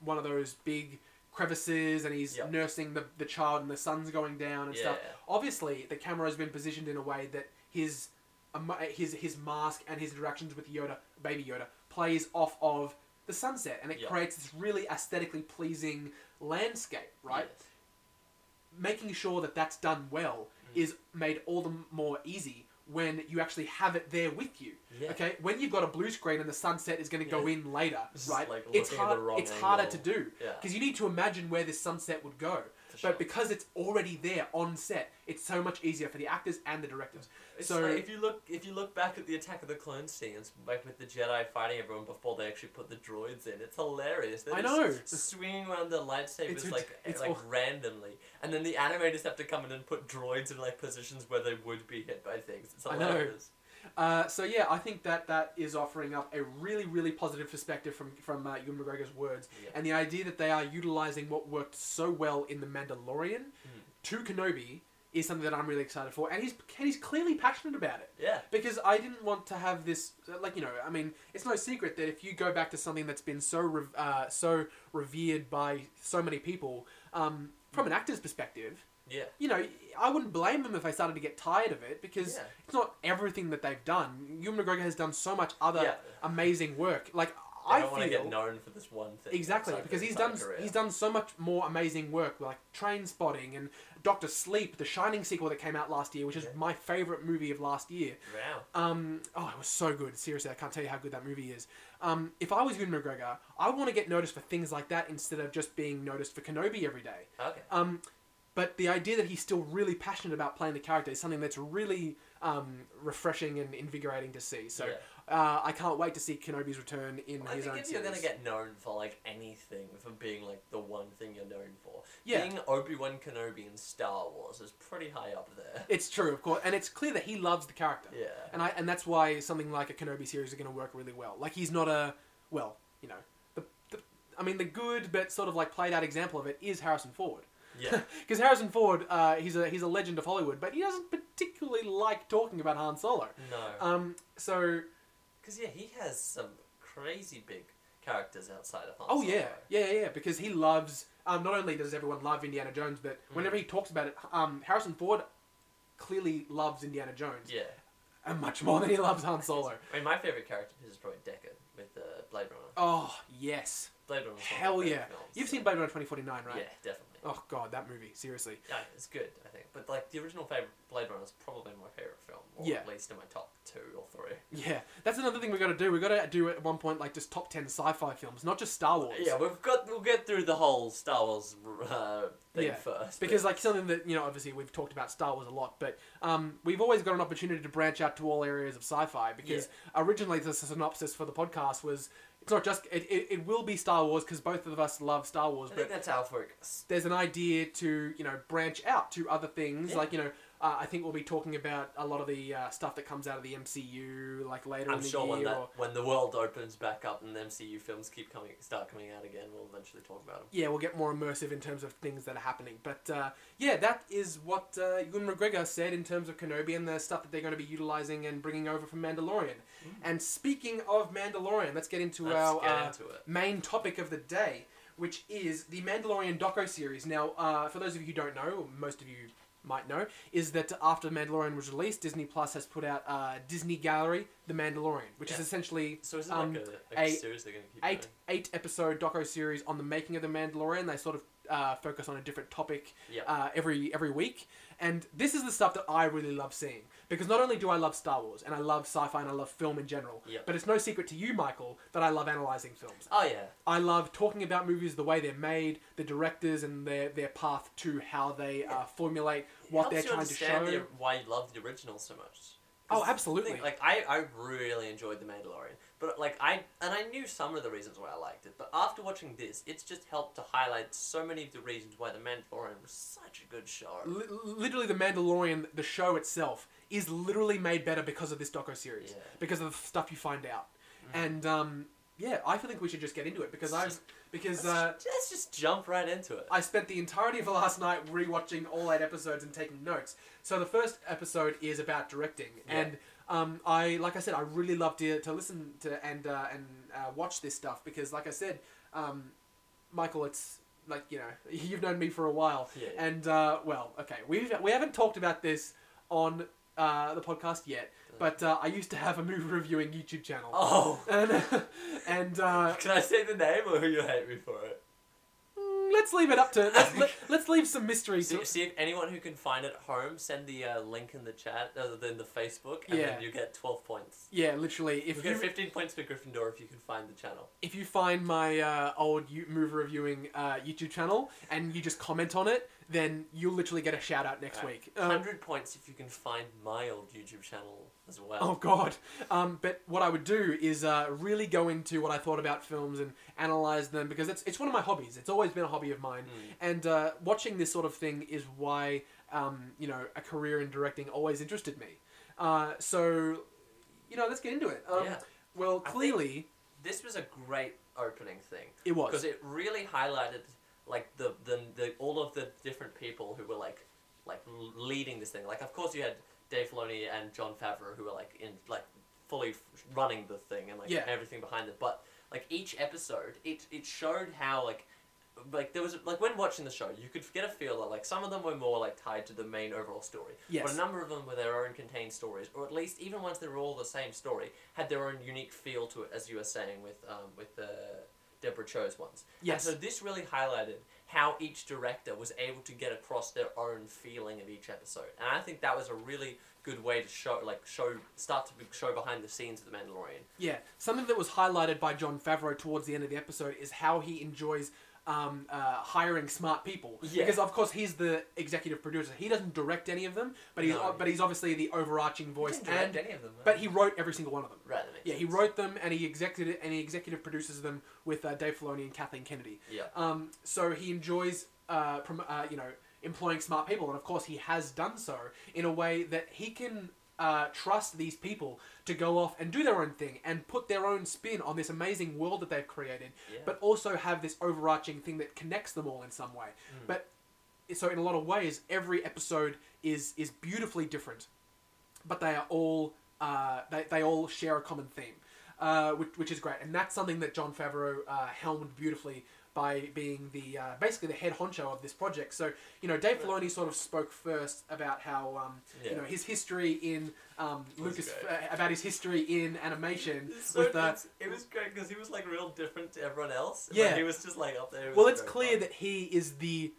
one of those big crevices and he's Yep. nursing the, the child and the sun's going down and yeah. stuff obviously the camera has been positioned in a way that his um, his his mask and his interactions with Yoda, baby Yoda, plays off of the sunset, and it Yeah. creates this really aesthetically pleasing landscape. Right, Yes. making sure that that's done well Mm. is made all the more easy when you actually have it there with you. Yeah. Okay, when you've got a blue screen and the sunset is going to go in later, right? like, it's hard. it's harder to do Yeah. because you need to imagine where this sunset would go. Sure. But because it's already there on set, it's so much easier for the actors and the directors. It's So- like if you look if you look back at the Attack of the Clones scenes, like with the Jedi fighting everyone before they actually put the droids in, it's hilarious. They're I know. swinging around the lightsabers It's like it's like aw- randomly, and then the animators have to come in and put droids in like positions where they would be hit by things. It's I know. Uh, so yeah, I think that that is offering up a really, really positive perspective from from uh, Ewan McGregor's words, Yeah. and the idea that they are utilizing what worked so well in the Mandalorian Hmm. to Kenobi is something that I'm really excited for, and he's and he's clearly passionate about it. Yeah. Because I didn't want to have this, like you know, I mean, it's no secret that if you go back to something that's been so rev- uh, so revered by so many people, um, from an actor's perspective, Yeah. you know, I wouldn't blame them if they started to get tired of it because Yeah. it's not everything that they've done. Ewan McGregor has done so much other Yeah. amazing work. Like I I don't want to get known for this one thing. exactly because he's done career. he's done so much more amazing work like Trainspotting and Doctor Sleep, the Shining sequel that came out last year, which is Yeah. my favorite movie of last year. Wow. Um, oh, it was so good. Seriously, I can't tell you how good that movie is. Um, if I was Ewan McGregor, I want to get noticed for things like that instead of just being noticed for Kenobi every day. Okay. Um, but the idea that he's still really passionate about playing the character is something that's really um, refreshing and invigorating to see. So Yeah. uh, I can't wait to see Kenobi's return in Well, I his think own if you're gonna get known for like anything, for being like the one thing you're known for, Yeah. being Obi Wan Kenobi in Star Wars is pretty high up there. It's true, of course, and it's clear that he loves the character. Yeah. And I and that's why something like a Kenobi series is going to work really well. Like he's not a well, you know, the, the I mean the good but sort of like played out example of it is Harrison Ford. Yeah. Because Harrison Ford, uh, he's a he's a legend of Hollywood, but he doesn't particularly like talking about Han Solo. No. Um, so Because yeah, he has some crazy big characters outside of Han oh Solo. yeah, yeah, yeah, yeah, because he loves. Um, not only does everyone love Indiana Jones, but Mm. whenever he talks about it, um, Harrison Ford clearly loves Indiana Jones, Yeah. and much more than he loves Han Solo. I mean, my favorite character is probably Deckard with uh, Blade Runner. Oh yes, Blade Runner. hell yeah! You've seen Blade Runner twenty forty nine, right? Yeah, definitely. Oh god, that movie, seriously. Yeah, it's good, I think. But like the original favorite Blade Runner is probably my favorite film, or Yeah. at least in my top two or three. Yeah, that's another thing we got to do. We got to do at one point like just top ten sci-fi films, not just Star Wars. Yeah, we've got we'll get through the whole Star Wars uh, thing Yeah, first. because like something that you know obviously we've talked about Star Wars a lot, but um, we've always got an opportunity to branch out to all areas of sci-fi because originally the synopsis for the podcast was it's not just it, it, it will be Star Wars because both of us love Star Wars, I think but that's our focus. there's an idea to you know branch out to other things Yeah. like you know uh, I think we'll be talking about a lot of the uh, stuff that comes out of the MCU like later I'm in the sure year. when that or, when the world opens back up and the MCU films keep coming start coming out again, we'll eventually talk about them. yeah, we'll get more immersive in terms of things that are happening. But uh, yeah, that is what uh, Ewan McGregor said in terms of Kenobi and the stuff that they're going to be utilizing and bringing over from Mandalorian. And speaking of Mandalorian, let's get into Let's our get uh, into main topic of the day, which is the Mandalorian doco series. Now, uh, for those of you who don't know, most of you might know, is that after The Mandalorian was released, Disney Plus has put out uh, Disney Gallery: The Mandalorian, which is essentially So is it um, like a, a, a- series they're gonna keep eight doing? eight episode doco series on the making of the Mandalorian. They sort of uh, focus on a different topic Yeah. uh, every every week, and this is the stuff that I really love seeing because not only do I love Star Wars and I love sci-fi and I love film in general, Yeah. but it's no secret to you, Michael, that I love analyzing films. oh yeah. I love talking about movies, the way they're made, the directors, and their their path to how they uh, formulate what they're trying to show. the- why you love the original so much. Oh, absolutely. thing- Like I, I really enjoyed the Mandalorian, but like I and I knew some of the reasons why I liked it. But after watching this, it's just helped to highlight so many of the reasons why the Mandalorian was such a good show. Li- literally, the Mandalorian, the show itself, is literally made better because of this doco series, Yeah. because of the stuff you find out, Mm. and um, yeah, I feel think we should just get into it because I've because let's, uh, just, let's just jump right into it. I spent the entirety of last night rewatching all eight episodes and taking notes. So the first episode is about directing, Yeah. and um, I, like I said, I really love to, to listen to and uh, and uh, watch this stuff because, like I said, um, Michael, it's like you know you've known me for a while, Yeah. and uh, well, okay, we've we haven't talked about this on uh, the podcast yet, but uh, I used to have a movie reviewing YouTube channel, oh, and and uh, can I say the name or who you hate me for it? Let's leave it up to let's, let, let's leave some mystery to See, see if anyone who can find it at home, send the uh, link in the chat, other than the Facebook, and Yeah. then you get twelve points. Yeah, literally. If you get fifteen points for Gryffindor if you can find the channel. if you find my uh, old U- movie reviewing uh, YouTube channel and you just comment on it, then you'll literally get a shout out next Alright. week. Um, Hundred points if you can find my old YouTube channel as well. oh God! Um, but what I would do is uh, really go into what I thought about films and analyze them because it's it's one of my hobbies. It's always been a hobby of mine, Mm. and uh, watching this sort of thing is why um, you know a career in directing always interested me. Uh, so you know, let's get into it. Um, Yeah. Well, clearly This was a great opening thing it was. because it really highlighted like the, the the all of the different people who were like like leading this thing. Like of course you had Dave Filoni and Jon Favreau who were like in like fully running the thing and like Yeah. everything behind it. But like each episode, it it showed how like like there was like when watching the show, you could get a feel that like some of them were more like tied to the main overall story, Yes. but a number of them were their own contained stories, or at least even once they were all the same story, had their own unique feel to it, as you were saying with um with the Deborah Chow's ones. Yes. And so this really highlighted how each director was able to get across their own feeling of each episode, and I think that was a really good way to show like show start to show behind the scenes of the Mandalorian. Yeah, something that was highlighted by Jon Favreau towards the end of the episode is how he enjoys um, uh, hiring smart people. Yeah. Because of course he's the executive producer. He doesn't direct any of them, but he's No. but he's obviously the overarching voice. Didn't direct And any of them, but he wrote every single one of them. right, Yeah, he wrote them and he executive and he executive produces them with uh, Dave Filoni and Kathleen Kennedy. Yeah. Um, so he enjoys, uh, prom- uh, you know, employing smart people, and of course he has done so in a way that he can uh, trust these people to go off and do their own thing and put their own spin on this amazing world that they've created, Yeah. but also have this overarching thing that connects them all in some way. Mm. But so in a lot of ways, every episode is is beautifully different, but they are all uh, they they all share a common theme, uh, which which is great, and that's something that Jon Favreau uh, helmed beautifully by being the uh, basically the head honcho of this project. So you know, Dave Filoni sort of spoke first about how um, Yeah. you know his history in um, Lucas uh, about his history in animation So with the it was great because he was like real different to everyone else. Yeah. he was just like up there. Well, it's clear fun. that he is the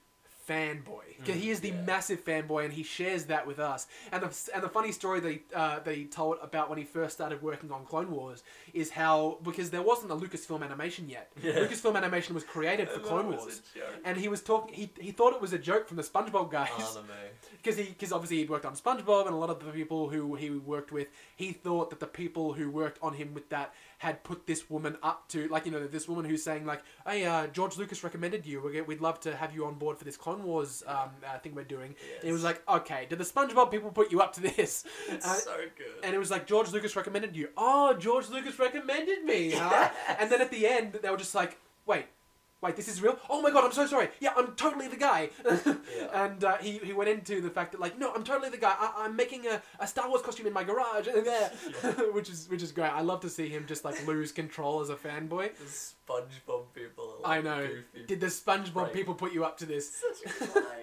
fanboy. Mm, he is the yeah. massive fanboy, and he shares that with us. And the and the funny story that he uh, that he told about when he first started working on Clone Wars is how because there wasn't a Lucasfilm animation yet. Yeah. Lucasfilm animation was created for Clone Wars. And he was talking. He, he thought it was a joke from the SpongeBob guys because he because obviously he'd worked on SpongeBob and a lot of the people who he worked with, he thought that the people who worked on him with that had put this woman up to like you know this woman who's saying like, hey, uh, George Lucas recommended you. G- we'd love to have you on board for this Clone Wars um, uh, thing we're doing. Yes. And it was like, okay, did the SpongeBob people put you up to this? it's uh, so good. And it was like George Lucas recommended you. Oh, George Lucas recommended me, huh? Yes. And then at the end, they were just like, wait, wait, this is real? Oh my god, I'm so sorry. Yeah, I'm totally the guy. Yeah. And uh, he, he went into the fact that like, no, I'm totally the guy. I, I'm making a, a Star Wars costume in my garage, there, which is which is great. I love to see him just like lose control as a fanboy. the SpongeBob people are I know. Did the SpongeBob Right. people put you up to this? Such a good line.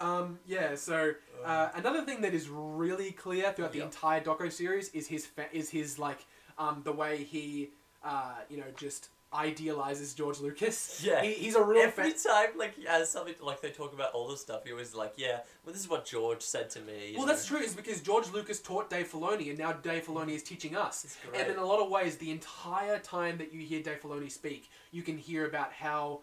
Um, yeah. So uh, another thing that is really clear throughout the Yeah. entire doco series is his fa- is his like um, the way he uh, you know just idealizes George Lucas. Yeah. He, he's a real Every fan. time, like, he has something, like, they talk about all this stuff, he was like, yeah, well, this is what George said to me. Well, know? that's true. Is because George Lucas taught Dave Filoni, and now Dave Filoni is teaching us. It's And in a lot of ways, the entire time that you hear Dave Filoni speak, you can hear about how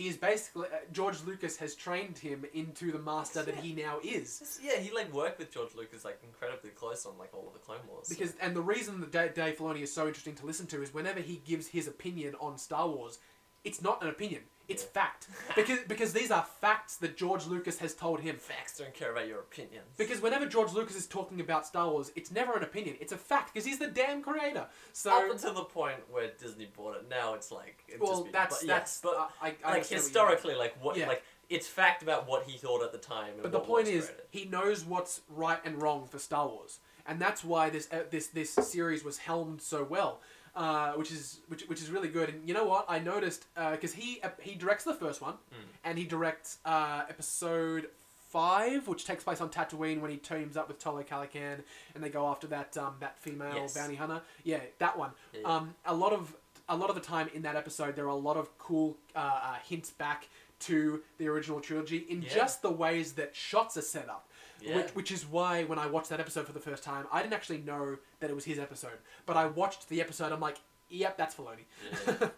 he is basically uh, George Lucas has trained him into the master that he now is. Yeah, he, like, worked with George Lucas, like, incredibly close on, like, all of the Clone Wars. so- Because and the reason that Da- Dave Filoni is so interesting to listen to is whenever he gives his opinion on Star Wars, it's not an opinion; it's Yeah. fact. Because because these are facts that George Lucas has told him. Facts don't care about your opinions. Because whenever George Lucas is talking about Star Wars, it's never an opinion; it's a fact. Because he's the damn creator. So Up until the point where Disney bought it, now it's like it's well, that's but, yeah, that's but I, I, like understand what historically, like what, Yeah. like it's fact about what he thought at the time. But the point is, created. he knows what's right and wrong for Star Wars, and that's why this uh, this this series was helmed so well, uh, which is which, which is really good. And you know what? I noticed because he uh, he directs the first one, Mm. and he directs uh, episode five, which takes place on Tatooine when he teams up with Toro Calican, and they go after that um, that female Yes. bounty hunter. Yeah, that one. Yeah, yeah. Um, a lot of a lot of the time in that episode, there are a lot of cool uh, uh, hints back to the original trilogy in Yeah. just the ways that shots are set up. Yeah. Which, which is why when I watched that episode for the first time, I didn't actually know that it was his episode. But I watched the episode, I'm like, yep, that's Filoni. Yeah.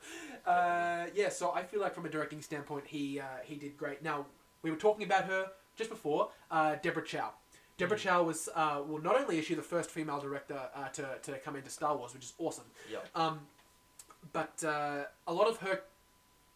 uh, yeah, so I feel like from a directing standpoint, he uh, he did great. Now we were talking about her just before, uh, Deborah Chow. Deborah Mm. Chow was uh, well, not only is she the first female director uh, to to come into Star Wars, which is awesome, Yep. um, but uh, a lot of her,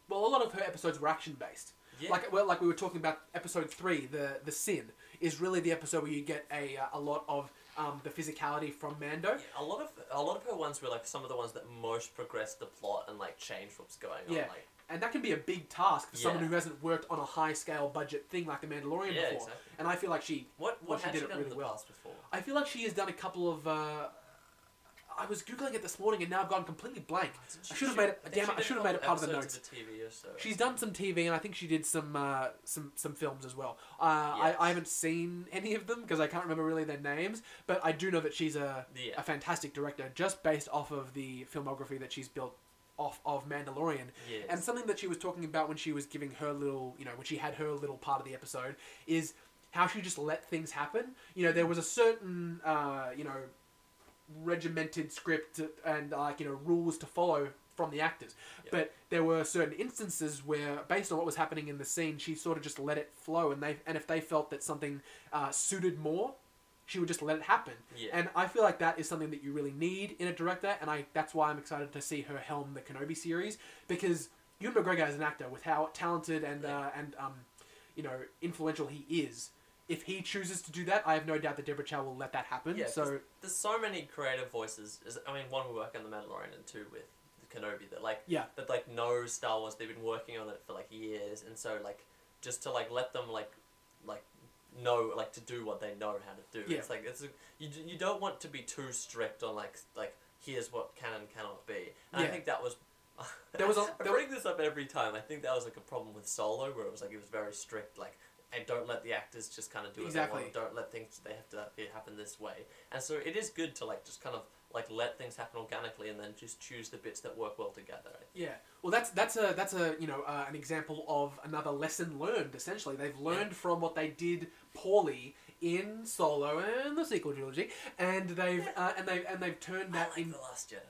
well, a lot of her episodes were action based. Yeah. Like well, like we were talking about episode three, the the sin is really the episode where you get a uh, a lot of um, the physicality from Mando. Yeah, a lot of a lot of her ones were like some of the ones that most progressed the plot and like changed what's going on. Yeah. Like, And that can be a big task for someone who hasn't worked on a high scale budget thing like The Mandalorian yeah, before. exactly. And I feel like she, What Well, what she did it really well. past before? I feel like she has done a couple of. Uh, I was googling it this morning and now I've gone completely blank. I should have made it. Damn it! I should have made it part of the notes. of the TV or so. She's done some TV and I think she did some uh, some some films as well. Uh, Yes. I, I haven't seen any of them because I can't remember really their names, but I do know that she's a Yeah. a fantastic director just based off of the filmography that she's built off of Mandalorian. Yes. And something that she was talking about when she was giving her little, you know, when she had her little part of the episode is how she just let things happen. You know, there was a certain, uh, you know, regimented script and like you know rules to follow from the actors. Yeah. But there were certain instances where, based on what was happening in the scene, she sort of just let it flow, and they and if they felt that something uh, suited more, she would just let it happen. Yeah. And I feel like that is something that you really need in a director, and I that's why I'm excited to see her helm the Kenobi series because Ewan McGregor as an actor, with how talented and Yeah. uh, and um, you know influential he is, if he chooses to do that, I have no doubt that Deborah Chow will let that happen. Yeah, so there's so many creative voices. I mean, one we work on the Mandalorian and two with Kenobi that like yeah, that like know Star Wars. They've been working on it for like years, and so like just to like let them like like know like to do what they know how to do. Yeah. It's like it's a, you you don't want to be too strict on like like here's what can and cannot be. And Yeah. I think that was. There was a- I there- bring this up every time. I think that was like a problem with Solo, where it was like it was very strict, like and don't let the actors just kind of do what Exactly. they want. Don't let things they have to it happen this way. And so it is good to like just kind of like let things happen organically, and then just choose the bits that work well together. Yeah, well, that's that's a that's a you know uh, an example of another lesson learned. Essentially, they've learned from what they did poorly in Solo and the sequel trilogy, and they've uh, and they and they've turned that like in. the Last Jedi.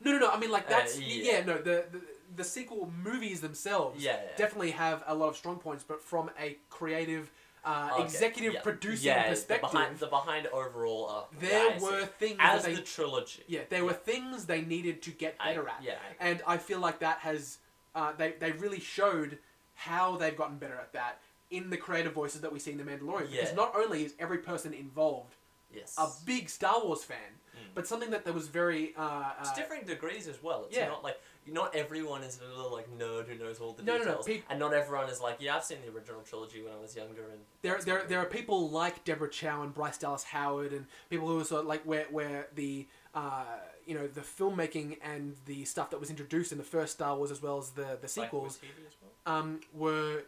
No, no, no. I mean, like Uh, that's yeah. yeah. no, the, the the sequel movies themselves Yeah, yeah. definitely have a lot of strong points, but from a creative, uh, Okay, executive yeah. producing yeah, perspective, The behind, the behind overall arc. there yeah, were things as they the trilogy. yeah there were things they needed to get I- better at. Yeah. and I feel like that has uh, they they really showed how they've gotten better at that in the creative voices that we see in the Mandalorian. Because not only is every person involved Yes. a big Star Wars fan, Mm. but something that there was very uh, It's uh, different degrees as well. It's yeah. not like not everyone is a little like nerd who knows all the No, no, no, details, peop- and not everyone is like, yeah, I've seen the original trilogy when I was younger, and there, that's there, there are people like Deborah Chow and Bryce Dallas Howard and people who are sort of like where, where the uh, you know the filmmaking and the stuff that was introduced in the first Star Wars as well as the the like sequels TV as well. um, were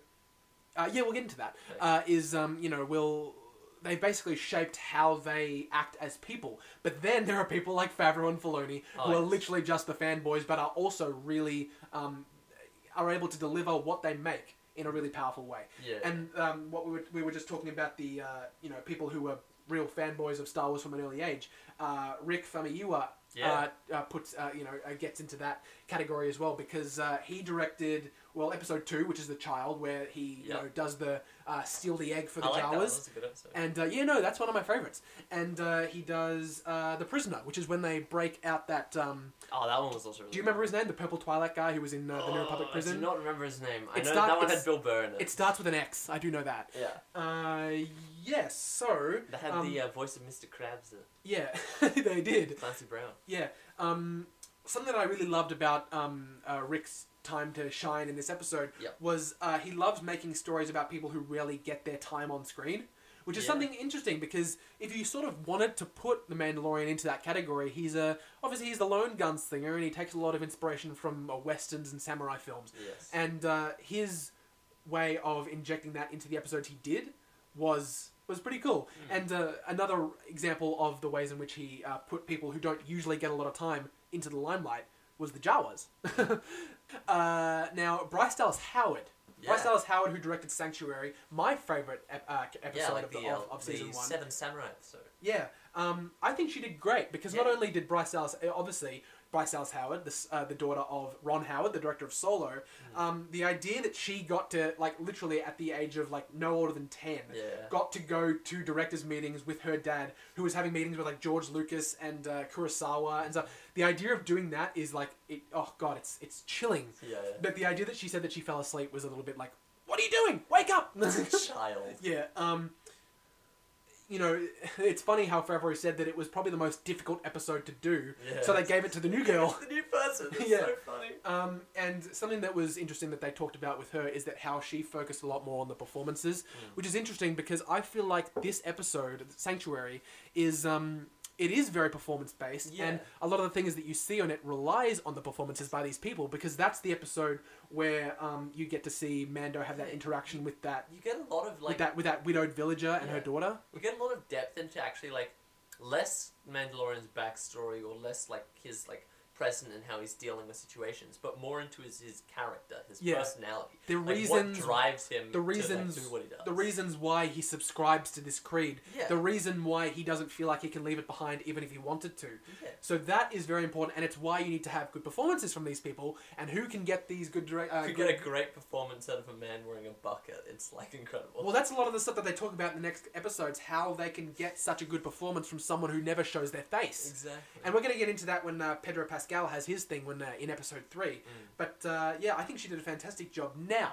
uh, yeah we'll get into that uh, is um, you know will they basically shaped how they act as people but then there are people like Favreau and Filoni who Oh, are literally just the fanboys but are also really um, are able to deliver what they make in a really powerful way Yeah. and um, what we were, we were just talking about the uh, you know people who were real fanboys of Star Wars from an early age. Uh, Rick Famuyiwa Yeah. uh, uh, puts uh, you know uh, gets into that category as well because uh, he directed well episode two, which is the child, where he you Yep. know does the uh, steal the egg for the I like that. Jawas. That's a good episode. And uh, yeah, no, that's one of my favorites. And uh, he does uh, the prisoner, which is when they break out that. Um, oh, that one was also. Really do you remember his name? The Purple Twi'lek guy who was in uh, the New Republic Oh, I prison. do not remember his name. I know that one it's- had Bill Burr in it. It starts with an X. I do know that. yeah. Uh, yes. So They had um, the uh, voice of Mr. Krabs, uh, yeah, they did. Clancy Brown. Yeah. Um, something that I really loved about um, uh, Rick's time to shine in this episode Yep. was uh, he loves making stories about people who rarely get their time on screen. Which is Yeah. something interesting because if you sort of wanted to put the Mandalorian into that category, he's a obviously he's the lone gunslinger and he takes a lot of inspiration from uh, westerns and samurai films. Yes. And uh, his way of injecting that into the episodes he did was was pretty cool. Mm. And uh, another example of the ways in which he uh, put people who don't usually get a lot of time into the limelight was the Jawas. uh, now, Bryce Dallas Howard. Bryce Dallas Howard, who directed Sanctuary, my favorite ep- uh, episode yeah, like of, the, the, of, of the one. Seven Samurai episode. Yeah, um, I think she did great because not only did Bryce Dallas, uh, obviously Bryce Dallas Howard, this, uh, the daughter of Ron Howard, the director of Solo, Mm. um, the idea that she got to like literally at the age of like no older than ten, Yeah. got to go to directors' meetings with her dad, who was having meetings with like George Lucas and uh, Kurosawa and stuff. The idea of doing that is like, it, oh god, it's it's chilling. Yeah. But the idea that she said that she fell asleep was a little bit like, what are you doing? Wake up! Child. Yeah, um, you know, it's funny how Favreau said that it was probably the most difficult episode to do, Yeah. so they gave it to the new girl. the new person. It's Yeah. so funny. Um, and something that was interesting that they talked about with her is that how she focused a lot more on the performances, Mm. which is interesting because I feel like this episode, Sanctuary, is um, it is very performance based, and a lot of the things that you see on it relies on the performances by these people because that's the episode where um, you get to see Mando have that interaction with that You get a lot of like with that with that widowed villager and her daughter. we get a lot of depth into actually like less Mandalorian's backstory or less like his like present and how he's dealing with situations, but more into his, his character, his Yeah. personality. The Like, reasons what drives him the reasons to like, do what he does. the reasons why he subscribes to this creed Yeah. the reason why he doesn't feel like he can leave it behind even if he wanted to Yeah. so that is very important and it's why you need to have good performances from these people and who can get these good direct uh, You get a great performance out of a man wearing a bucket. It's like incredible. well that's a lot of the stuff that they talk about in the next episodes how they can get such a good performance from someone who never shows their face exactly. and we're going to get into that when uh, Pedro Pascal has his thing when uh, in episode 3 Mm. But uh, yeah, I think she did a fantastic job. Now,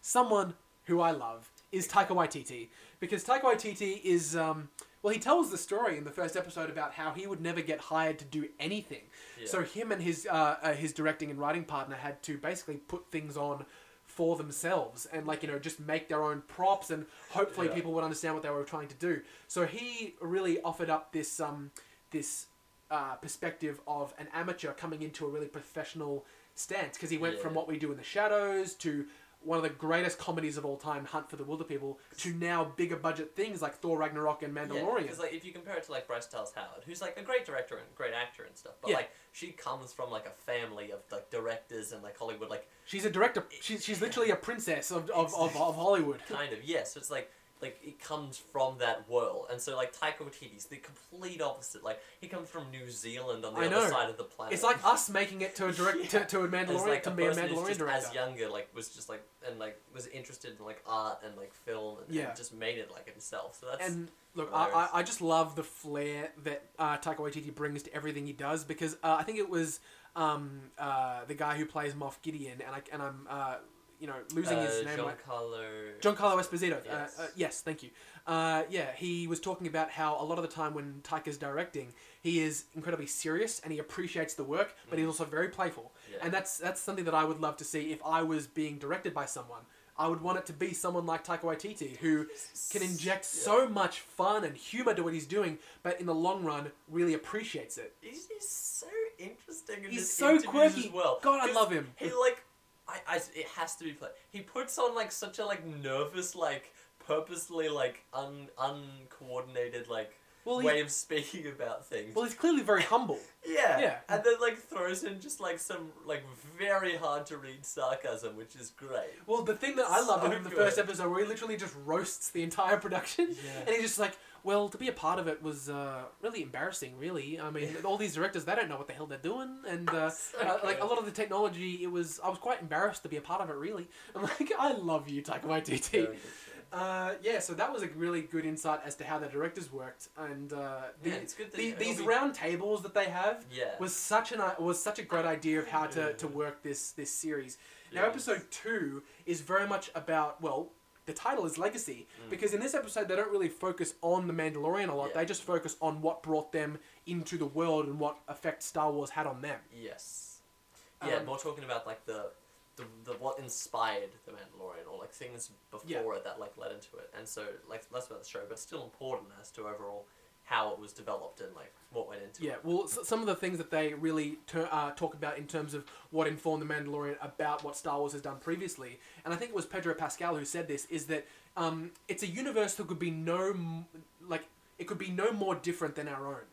someone who I love is Taika Waititi because Taika Waititi is um, well, he tells the story in the first episode about how he would never get hired to do anything. Yeah. So him and his uh, uh, his directing and writing partner had to basically put things on for themselves and like you know just make their own props and hopefully Yeah. people would understand what they were trying to do. So he really offered up this um, this uh, perspective of an amateur coming into a really professional stance because he went Yeah. from what we do in the shadows to one of the greatest comedies of all time, Hunt for the Wilderpeople, to now bigger budget things like Thor Ragnarok and Mandalorian. because like if you compare it to like Bryce Dallas Howard, who's like a great director and great actor and stuff, but Yeah. like she comes from like a family of like directors and like Hollywood, like she's a director. She's, she's literally a princess of, of, of, of Hollywood. kind of yes. so it's like like it comes from that world, and so like Taika Waititi's the complete opposite. Like he comes from New Zealand on the I other know. side of the planet. It's like us making it to a direct to, Yeah. to a Mandalorian like to a be a Mandalorian director. as younger, like was just like and like was interested in like art and like film and, Yeah. and just made it like himself. So that's And look, I, I. I just love the flair that uh, Taika Waititi brings to everything he does because uh, I think it was um, uh, the guy who plays Moff Gideon, and I and I'm uh, you know losing uh, his name. Giancarlo. Giancarlo Esposito. Yes. Uh, uh, yes, thank you. Uh, yeah, he was talking about how a lot of the time when Taika's directing, he is incredibly serious and he appreciates the work, but he's also very playful. Yeah. And that's that's something that I would love to see if I was being directed by someone. I would want it to be someone like Taika Waititi who can inject Yeah. so much fun and humor to what he's doing, but in the long run really appreciates it. He's, he's so interesting. In He's so quirky. As well. God, I love him. He like, I, I, it has to be played. He puts on like such a like nervous, like purposely like un uncoordinated like Well, he- way of speaking about things. Well, he's clearly very humble. yeah, yeah. and then like throws in just like some like very hard to read sarcasm, which is great. Well, the thing that I loved So in the first episode where he literally just roasts the entire production, Yeah. and he's just like, "Well, to be a part of it was uh, really embarrassing. Really, I mean, all these directors they don't know what the hell they're doing, and uh, So uh, like a lot of the technology, it was I was quite embarrassed to be a part of it. Really, I'm like, I love you, Taika Waititi. Uh, yeah, so that was a really good insight as to how the directors worked, and uh, the, Yeah, it's good that the, these be- round tables that they have Yeah. was such an was such a great idea of how to, to work this this series. Now, Yeah. episode two is very much about well, the title is legacy Mm. because in this episode they don't really focus on the Mandalorian a lot. Yeah. They just focus on what brought them into the world and what effect Star Wars had on them. Yes. Yeah, Um, more talking about like the, the the what inspired the Mandalorian or like things before Yeah. it that like led into it, and so like less about the show, but still important as to overall how it was developed and like what went into Yeah, it. Yeah, well, s- some of the things that they really ter- uh, talk about in terms of what informed the Mandalorian about what Star Wars has done previously, and I think it was Pedro Pascal who said this, is that um, it's a universe that could be no m- like it could be no more different than our own,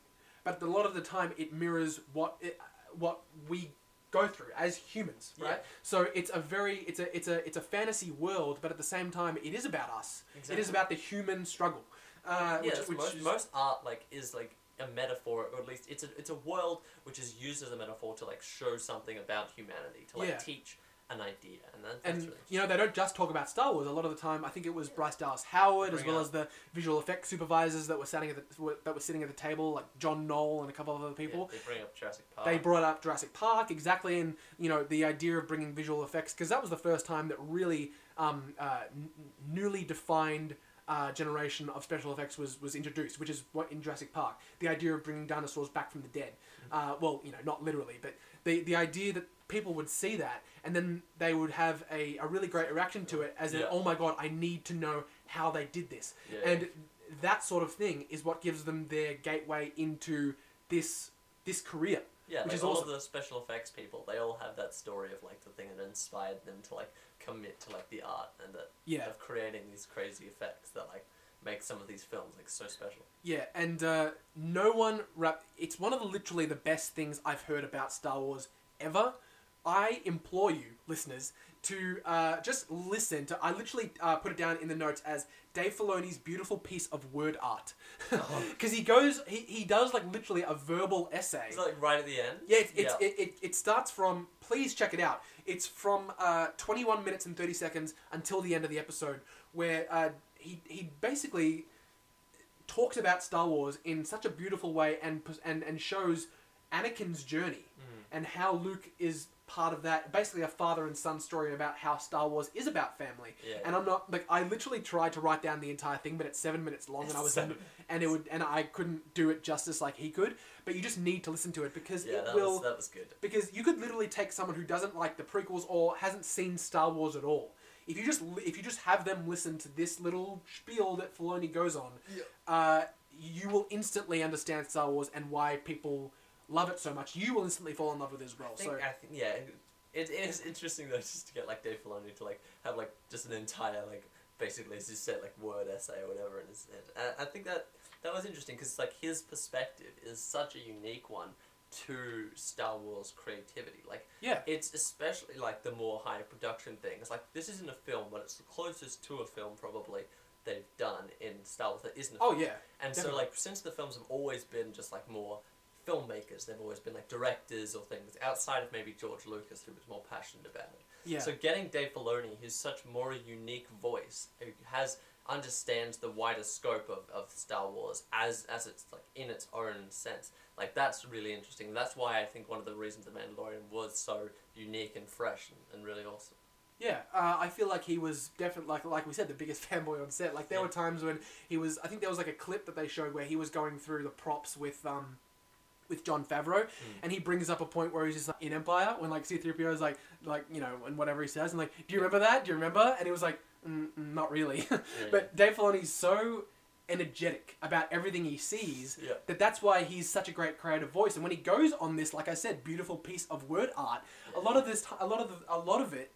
but a lot of the time it mirrors what it, what we go through as humans, right? Yeah. So it's a very it's a it's a it's a fantasy world, but at the same time it is about us. It is about the human struggle. Uh, yeah, which, that's which most, is- most art like is like a metaphor, or at least it's a it's a world which is used as a metaphor to like show something about humanity, to like Yeah. teach an idea, and that, that's and really you know they don't just talk about Star Wars. A lot of the time, I think it was Bryce Dallas Howard as well up- as the visual effects supervisors that were sitting at the were- that were sitting at the table, like John Knoll and a couple of other people. Yeah, they bring up Jurassic Park. They brought up Jurassic Park exactly, and you know the idea of bringing visual effects because that was the first time that really um, uh, n- newly defined uh, generation of special effects was was introduced, which is what in Jurassic Park, the idea of bringing dinosaurs back from the dead. Uh, well, you know, not literally, but the the idea that people would see that and then they would have a, a really great reaction to it as in, oh my god, I need to know how they did this. Yeah. And that sort of thing is what gives them their gateway into this this career. Yeah, which like is all awesome. of the special effects people, they all have that story of like the thing that inspired them to like commit to like the art and that Yeah. of creating these crazy effects that like make some of these films like so special. Yeah, and uh, no one rap. It's one of the literally the best things I've heard about Star Wars ever. I implore you, listeners, to uh, just listen to. I literally uh, put it down in the notes as Dave Filoni's beautiful piece of word art, because he goes, he, he does like literally a verbal essay. It's like right at the end. Yeah, it's, it's, It, it, it starts from. Please check it out. It's from uh, 21 minutes and 30 seconds until the end of the episode, where uh, he he basically talks about Star Wars in such a beautiful way and and and shows Anakin's journey Mhm. and how Luke is part of that. Basically, a father and son story about how Star Wars is about family. Yeah. And I'm not like I literally tried to write down the entire thing, but it's seven minutes long, and I was Seven and it would and I couldn't do it justice like he could. But you just need to listen to it because yeah, it that will was that was good. because you could literally take someone who doesn't like the prequels or hasn't seen Star Wars at all. If you just if you just have them listen to this little spiel that Filoni goes on, Yeah. uh, you will instantly understand Star Wars and why people love it so much. You will instantly fall in love with it as well. I think, So I think yeah, it, it is interesting though just to get like Dave Filoni to like have like just an entire like basically as you said like word essay or whatever in his head. I, I think that that was interesting because like his perspective is such a unique one to Star Wars creativity. Like yeah, it's especially like the more high production things. Like this isn't a film, but it's the closest to a film probably they've done in Star Wars that isn't. A oh film. yeah, And so, like, since the films have always been just like more filmmakers, they've always been like directors or things outside of maybe George Lucas, who was more passionate about it. yeah, So, getting Dave Filoni, who's such more a unique voice, who has understands the wider scope of, of Star Wars as as it's like in its own sense. Like that's really interesting. That's why I think one of the reasons the Mandalorian was so unique and fresh and, and really awesome. Yeah, uh, I feel like he was definitely like like we said the biggest fanboy on set. Like there Yeah. were times when he was. I think there was like a clip that they showed where he was going through the props with um with Jon Favreau, Mm. and he brings up a point where he's just like in Empire when like C three PO is like like you know and whatever he says and like do you remember that? Do you remember? And he was like mm, mm, not really. Yeah. but Dave Filoni's so energetic about everything he sees Yeah. that that's why he's such a great creative voice and when he goes on this like i said beautiful piece of word art a lot of this a lot of the, a lot of it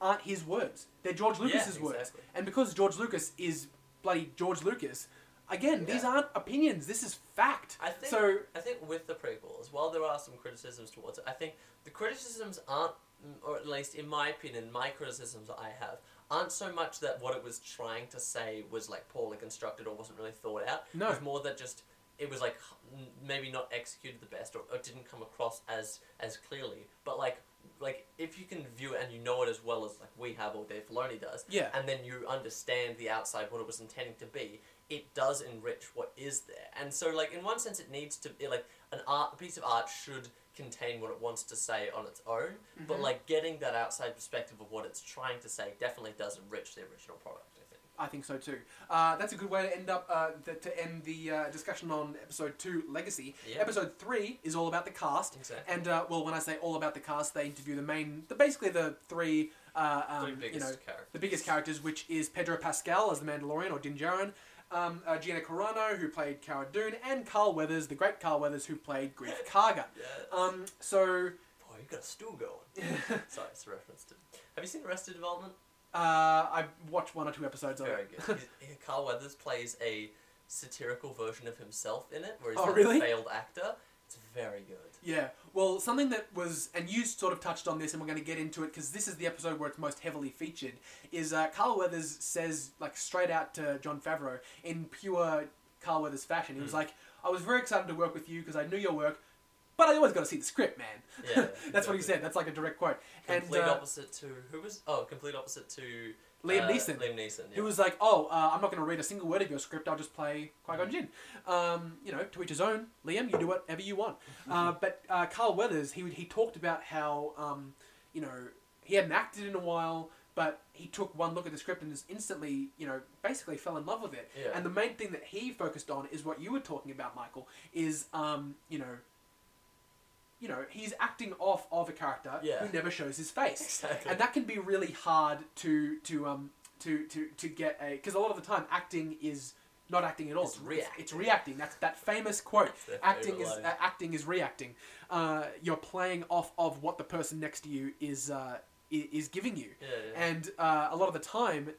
aren't his words they're george lucas's Yeah, words and because george lucas is bloody george lucas again these aren't opinions this is fact I think so I think with the prequels, while there are some criticisms towards it, I think the criticisms aren't, mm, or at least in my opinion, my criticisms I have aren't so much that what it was trying to say was like poorly constructed or wasn't really thought out. No. It was more that just it was like maybe not executed the best or, or didn't come across as as clearly. But like like if you can view it and you know it as well as like we have or Dave Filoni does, yeah. and then you understand the outside what it was intending to be it does enrich what is there. And so like in one sense it needs to be like an art a piece of art should contain what it wants to say on its own but Mhm. like getting that outside perspective of what it's trying to say definitely does enrich the original product i think so too. Uh, that's a good way to end up uh, th- to end the uh, discussion on episode two, Legacy. Yeah. Episode three is all about the cast, exactly and uh, well, when I say all about the cast, they interview the main, the basically the three, uh, um, Three biggest you know, characters the biggest characters, which is Pedro Pascal as the Mandalorian or Din Djarin, um, uh, Gina Carano who played Cara Dune, and Carl Weathers, the great Carl Weathers who played Greef Karga. yeah Um, so boy you got a stool going sorry it's a reference to have you seen arrested development uh, I watched one or two episodes of very it. good carl weathers plays a satirical version of himself in it where he's Oh, like really? a failed actor it's very good Yeah, well, something that was, and you sort of touched on this, and we're going to get into it because this is the episode where it's most heavily featured. Is uh, Carl Weathers says like straight out to Jon Favreau in pure Carl Weathers fashion. He was Mm. like, "I was very excited to work with you because I knew your work, but I always got to see the script, man." Yeah, That's what he said. That's like a direct quote. Complete and uh, opposite to who was? Oh, complete opposite to Liam uh, Neeson. Liam Neeson. Yeah. He was like, "Oh, uh, I'm not going to read a single word of your script. I'll just play Qui Gon Mm. Jinn." Um, you know, to each his own. Liam, you do whatever you want. Uh, but uh, Carl Weathers, he he talked about how um, you know he hadn't acted in a while, but he took one look at the script and just instantly, you know, basically fell in love with it. Yeah. And the main thing that he focused on is what you were talking about, Michael. Is um, you know. You know, he's acting off of a character Yeah. who never shows his face exactly. and that can be really hard to to um to to to get a because a lot of the time acting is not acting at all. It's reacting. It's, reacting. That's that famous quote. Acting is uh, acting is reacting. Uh, you're playing off of what the person next to you is uh, is giving you, yeah, yeah. and uh, a lot of the time,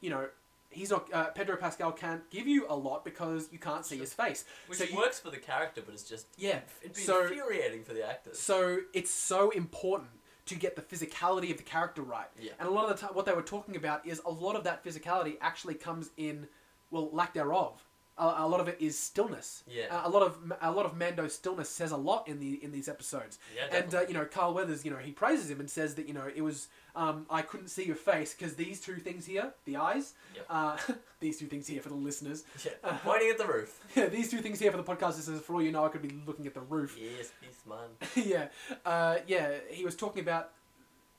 you know. He's not. Uh, Pedro Pascal can't give you a lot because you can't see his face. Which so you- works for the character, but it's just Yeah. it'd be So- infuriating for the actors. So it's so important to get the physicality of the character right. Yeah. And a lot of the time, what they were talking about is a lot of that physicality actually comes in, well, lack thereof. A, a lot of it is stillness. Yeah. Uh, a lot of a lot of Mando's stillness says a lot in the in these episodes. yeah, And uh, you know, Carl Weathers, you know, he praises him and says that you know it was um, I couldn't see your face because these two things here, the eyes, Yep. uh, these two things here for the listeners, yeah. uh, pointing at the roof. Yeah, these two things here for the podcast. This is for all you know, I could be looking at the roof. Yes, peace, man. yeah, uh, yeah. He was talking about,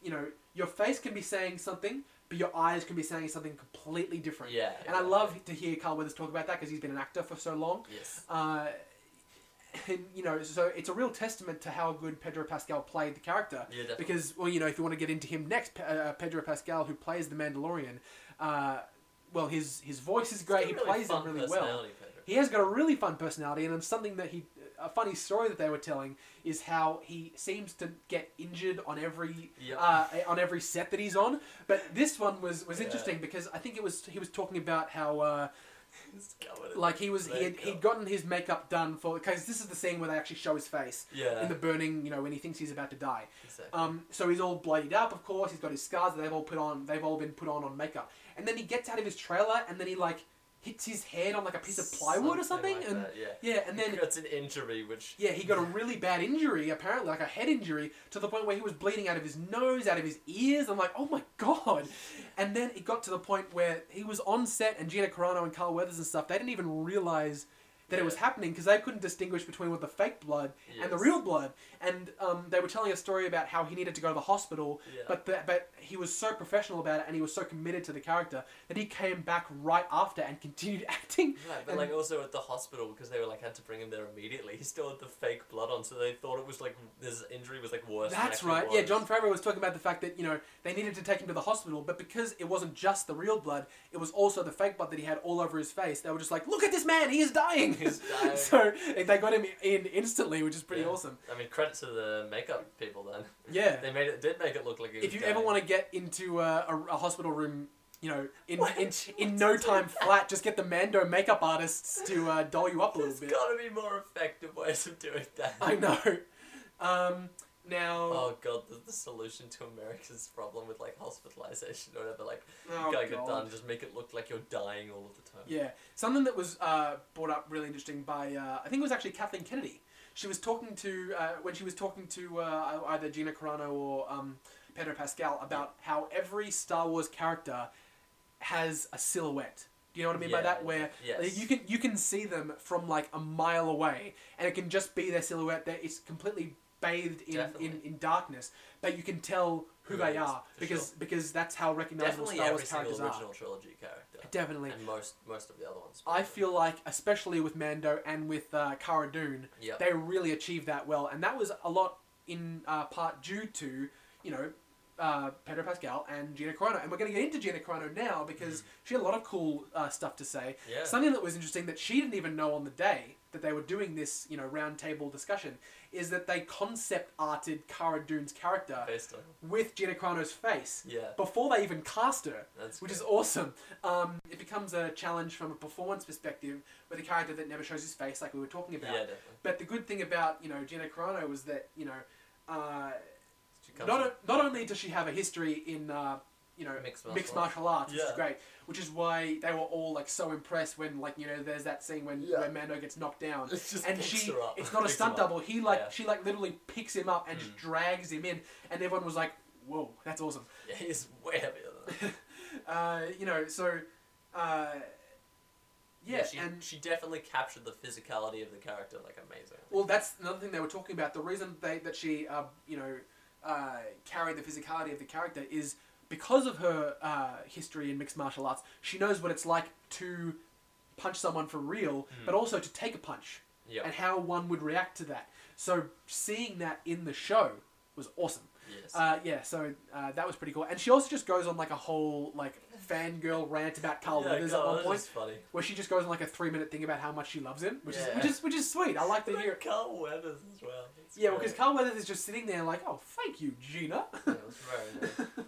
you know, your face can be saying something, but your eyes can be saying something completely different. Yeah. And I love to hear Carl Weathers talk about that because he's been an actor for so long. Yes. Uh, and you know, so it's a real testament to how good Pedro Pascal played the character. Yeah, definitely. Because, well, you know, if you want to get into him next, uh, Pedro Pascal, who plays the Mandalorian, uh, well, his his voice is great. He He's got plays it really well. Pedro. He has got a really fun personality, and something that he. A funny story that they were telling is how he seems to get injured on every Yep. uh, on every set that he's on. But this one was was Yeah. interesting because I think it was he was talking about how uh, He's covered in like he was he had, he'd gotten his makeup done for because this is the scene where they actually show his face Yeah. in the burning you know when he thinks he's about to die. exactly. Um, so he's all bloodied up, of course. He's got his scars that they've all put on. They've all been put on on makeup. And then he gets out of his trailer, and then he like hits his head on like a piece of plywood or something. like and that, yeah. yeah, and then That's an injury, which yeah, he got a really bad injury, apparently, like a head injury, to the point where he was bleeding out of his nose, out of his ears. I'm like, oh my god. And then it got to the point where he was on set, and Gina Carano and Carl Weathers and stuff, they didn't even realize that it was happening because they couldn't distinguish between what the fake blood and the real blood. And um, they were telling a story about how he needed to go to the hospital, Yeah. but the, but he was so professional about it and he was so committed to the character that he came back right after and continued acting. Right, but And- like also at the hospital because they were like had to bring him there immediately. He still had the fake blood on, so they thought it was like his injury was like worse. That's right. Yeah. Jon Favreau was talking about the fact that you know they needed to take him to the hospital, but because it wasn't just the real blood, it was also the fake blood that he had all over his face. They were just like, "Look at this man, he is dying." He's dying. so they got him in instantly, which is pretty Yeah. awesome. I mean, credit to the makeup people then. Yeah. They made it did make it look like. He was if you ever want to get into a, a, a hospital room, you know, in What? in, in no time flat, just get the Mando makeup artists to uh, doll you up a little There's bit. gotta be more effective ways of doing that. I know. Um, now, Oh god, the, the solution to America's problem with like hospitalization or whatever, like oh, gotta get done, just make it look like you're dying all of the time. Yeah, something that was uh, brought up really interesting by uh, I think it was actually Kathleen Kennedy. She was talking to uh, when she was talking to uh, either Gina Carano or um, Pedro Pascal about how every Star Wars character has a silhouette. Do you know what I mean by that? Where yes. you can you can see them from like a mile away, and it can just be their silhouette. That it's completely bathed in, in, in darkness, but you can tell who Who they is, are because sure. because that's how recognizable Definitely Star Wars characters original are. trilogy character. Definitely. And most most of the other ones. I feel like, especially with Mando and with uh, Cara Dune, Yep. they really achieved that well, and that was a lot in uh, part due to you know uh, Pedro Pascal and Gina Carano, and we're going to get into Gina Carano now because she had a lot of cool uh, stuff to say. Mm. Yeah. Something that was interesting that she didn't even know on the day that they were doing this you know round table discussion is that they concept arted Cara Dune's character with Gina Carano's face Yeah. before they even cast her That's which is awesome. Um, it becomes a challenge from a performance perspective with a character that never shows his face, like we were talking about. Yeah, definitely. But the good thing about you know Gina Carano was that you know uh, not from- not only does she have a history in uh, you know Mixed mixed martial martial arts, which is great, which is why they were all like so impressed when like you know there's that scene when, Yeah. when Mando gets knocked down. It just and picks she, her up. it's not a stunt double. He like Yeah. she like literally picks him up and just Mm. drags him in, and everyone was like, "Whoa, that's awesome." Yeah, he's way heavier than that. uh, you know, so uh, yeah, she, and she definitely captured the physicality of the character like amazing. well, that's another thing they were talking about. The reason they that she, uh, you know, uh, carried the physicality of the character is because of her uh, history in mixed martial arts. She knows what it's like to punch someone for real, Mm. but also to take a punch Yeah. and how one would react to that. So seeing that in the show was awesome. Yes. Uh, yeah, so uh, that was pretty cool. And she also just goes on like a whole like fangirl rant about Carl yeah, Weathers at one point, funny. where she just goes on like a three minute thing about how much she loves him, which is which is which is sweet. I like to hear. it. Carl Weathers as well. It's Yeah, great. because Carl Weathers is just sitting there like, oh, thank you, Gina. Yeah, it was very nice.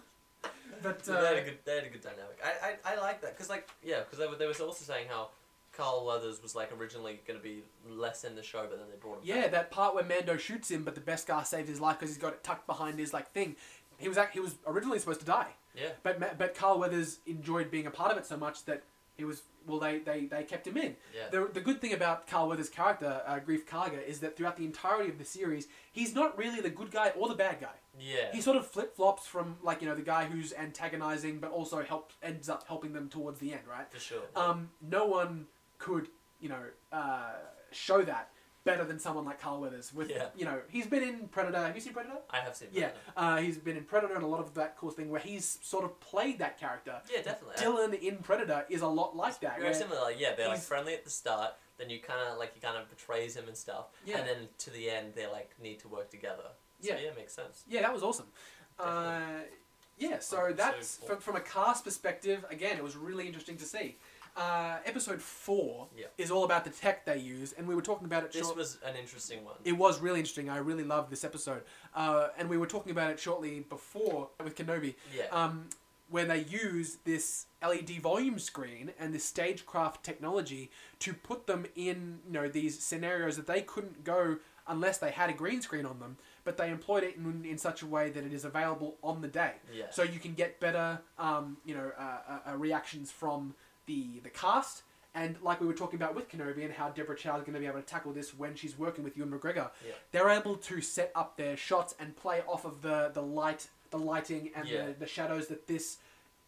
but So they had uh, a good, they had a good dynamic. I, I, I like that because like yeah, because they were they was also saying how Carl Weathers was like originally going to be less in the show, but then they brought him. yeah, back. that part where Mando shoots him, but the best guy saved his life because he's got it tucked behind his like thing. He was act- he was originally supposed to die, yeah, but Ma- but Carl Weathers enjoyed being a part of it so much that he was well they they, they kept him in. yeah, The, the good thing about Carl Weathers' character, uh, Greef Karga, is that throughout the entirety of the series, he's not really the good guy or the bad guy. yeah. He sort of flip flops from like you know the guy who's antagonizing, but also help ends up helping them towards the end, right? for sure. Um, no one could you know uh, show that better than someone like Carl Weathers. With Yeah. you know he's been in Predator. Have you seen Predator? I have seen. Yeah, uh, he's been in Predator and a lot of that cool thing where he's sort of played that character. Yeah, definitely. Dillon in Predator is a lot like that. Very similar. Like, yeah, they're like friendly at the start. Then you kind of like he kind of betrays him and stuff. Yeah. And then to the end, they like need to work together. So, Yeah. yeah, makes sense. Yeah, that was awesome. Uh, yeah, so that's so- from, from a cast perspective. Again, it was really interesting to see. Uh, episode four Yeah. is all about the tech they use, and we were talking about it. This short- was an interesting one. it was really interesting. I really loved this episode, uh, and we were talking about it shortly before with Kenobi, yeah. um, where they use this LED volume screen and this stagecraft technology to put them in you know these scenarios that they couldn't go unless they had a green screen on them. But they employed it in, in such a way that it is available on the day, yeah. so you can get better um, you know uh, uh, uh, reactions from the the cast. And like we were talking about with Kenobi and how Deborah Chow is going to be able to tackle this when she's working with Ewan McGregor, Yeah. they're able to set up their shots and play off of the, the light, the lighting, and Yeah. the, the shadows that this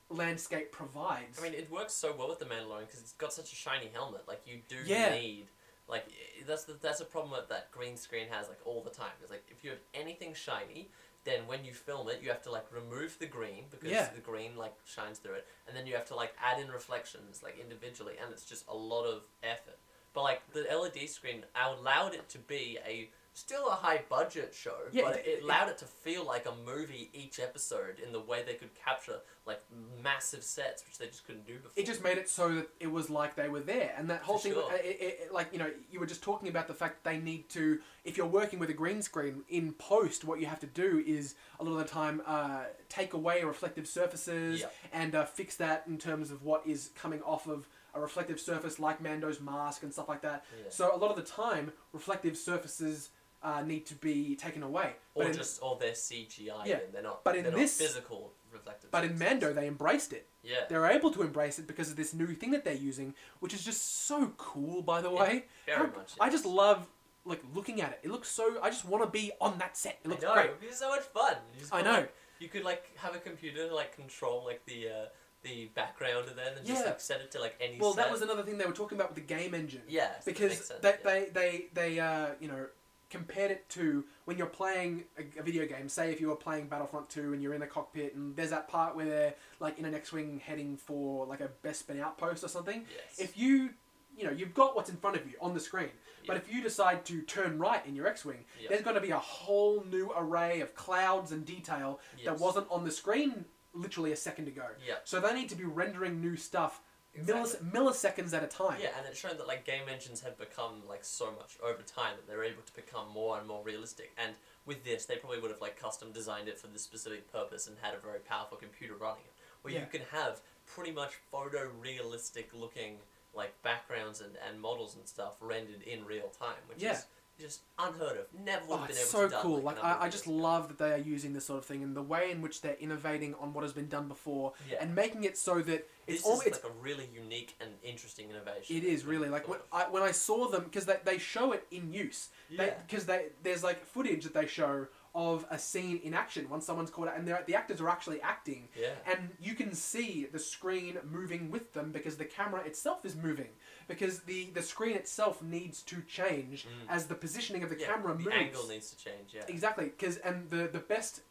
landscape provides. I mean, it works so well with the Mandalorian because it's got such a shiny helmet. Like you do Yeah. need Like that's the, that's a problem that that green screen has like all the time. It's like if you have anything shiny, then when you film it, you have to like remove the green because Yeah. the green like shines through it, and then you have to like add in reflections like individually, and it's just a lot of effort. But like the LED screen allowed it to be a still a high budget show, Yeah, but it- it, it- allowed it to feel like a movie each episode in the way they could capture like massive sets, which they just couldn't do before. it just made it so that it was like they were there and that whole For thing sure. it, it, it- like you know you were just talking about the fact they need to if you're working with a green screen in post what you have to do is a lot of the time uh, take away reflective surfaces and uh, fix that in terms of what is coming off of a reflective surface like Mando's mask and stuff like that Yeah. so a lot of the time reflective surfaces uh, need to be taken away or in- just or they're CGI Yeah, and they're not but in this- physical reflective. but in. Mando they embraced it yeah, they're able to embrace it because of this new thing that they're using, which is just so cool. By the Yeah, way, very How- much. I just love like looking at it. It looks so. I just want to be on that set. It looks I know, great. it'd be so much fun. I know. like- you could like have a computer like control like the uh, the background and then and just like set it to like any. Well, that was another thing they were talking about with the game engine. yeah because sense, they, yeah. they they they uh you know compared it to when you're playing a, a video game. Say if you were playing Battlefront Two and you're in the cockpit and there's that part where they're like in an X-wing heading for like a Bespin outpost or something. yes. If you you know you've got what's in front of you on the screen, but if you decide to turn right in your X-wing, Yeah. there's going to be a whole new array of clouds and detail that wasn't on the screen literally a second ago. Yeah. So they need to be rendering new stuff millis- Exactly. milliseconds at a time. Yeah, and it's shown that like game engines have become like so much over time that they're able to become more and more realistic. And with this, they probably would have like custom designed it for this specific purpose and had a very powerful computer running it, where Yeah. you can have pretty much photorealistic looking like backgrounds and, and models and stuff rendered in real time, which Yeah. is just unheard of. Never would Oh, have been it's able so to done, cool. Like, Like I, I just love that they are using this sort of thing and the way in which they're innovating on what has been done before Yeah. and making it so that it's all it's like a really unique and interesting innovation. it is really like when I, when I saw them because they, they show it in use Yeah. because they, there's like footage that they show of a scene in action once someone's caught out and they're, the actors are actually acting Yeah. and you can see the screen moving with them because the camera itself is moving because the the screen itself needs to change Mm. as the positioning of the yeah, camera the moves angle needs to change. Yeah. exactly because and the the best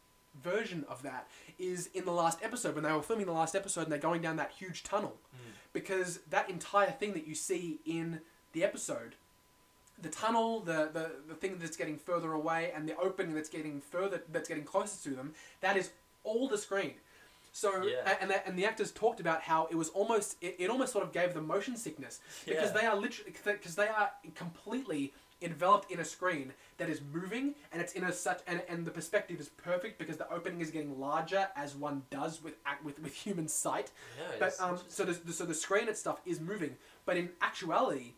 version of that is in the last episode when they were filming the last episode and they're going down that huge tunnel Mm. because that entire thing that you see in the episode the tunnel the, the the thing that's getting further away and the opening that's getting further that's getting closer to them that is all the screen so Yeah. and, the, and the actors talked about how it was almost it, it almost sort of gave them motion sickness because Yeah. they are literally because they are completely enveloped in a screen that is moving and it's in a such and, and the perspective is perfect because the opening is getting larger as one does with act with, with human sight Yeah, but um, so the, so the screen and stuff is moving, but in actuality,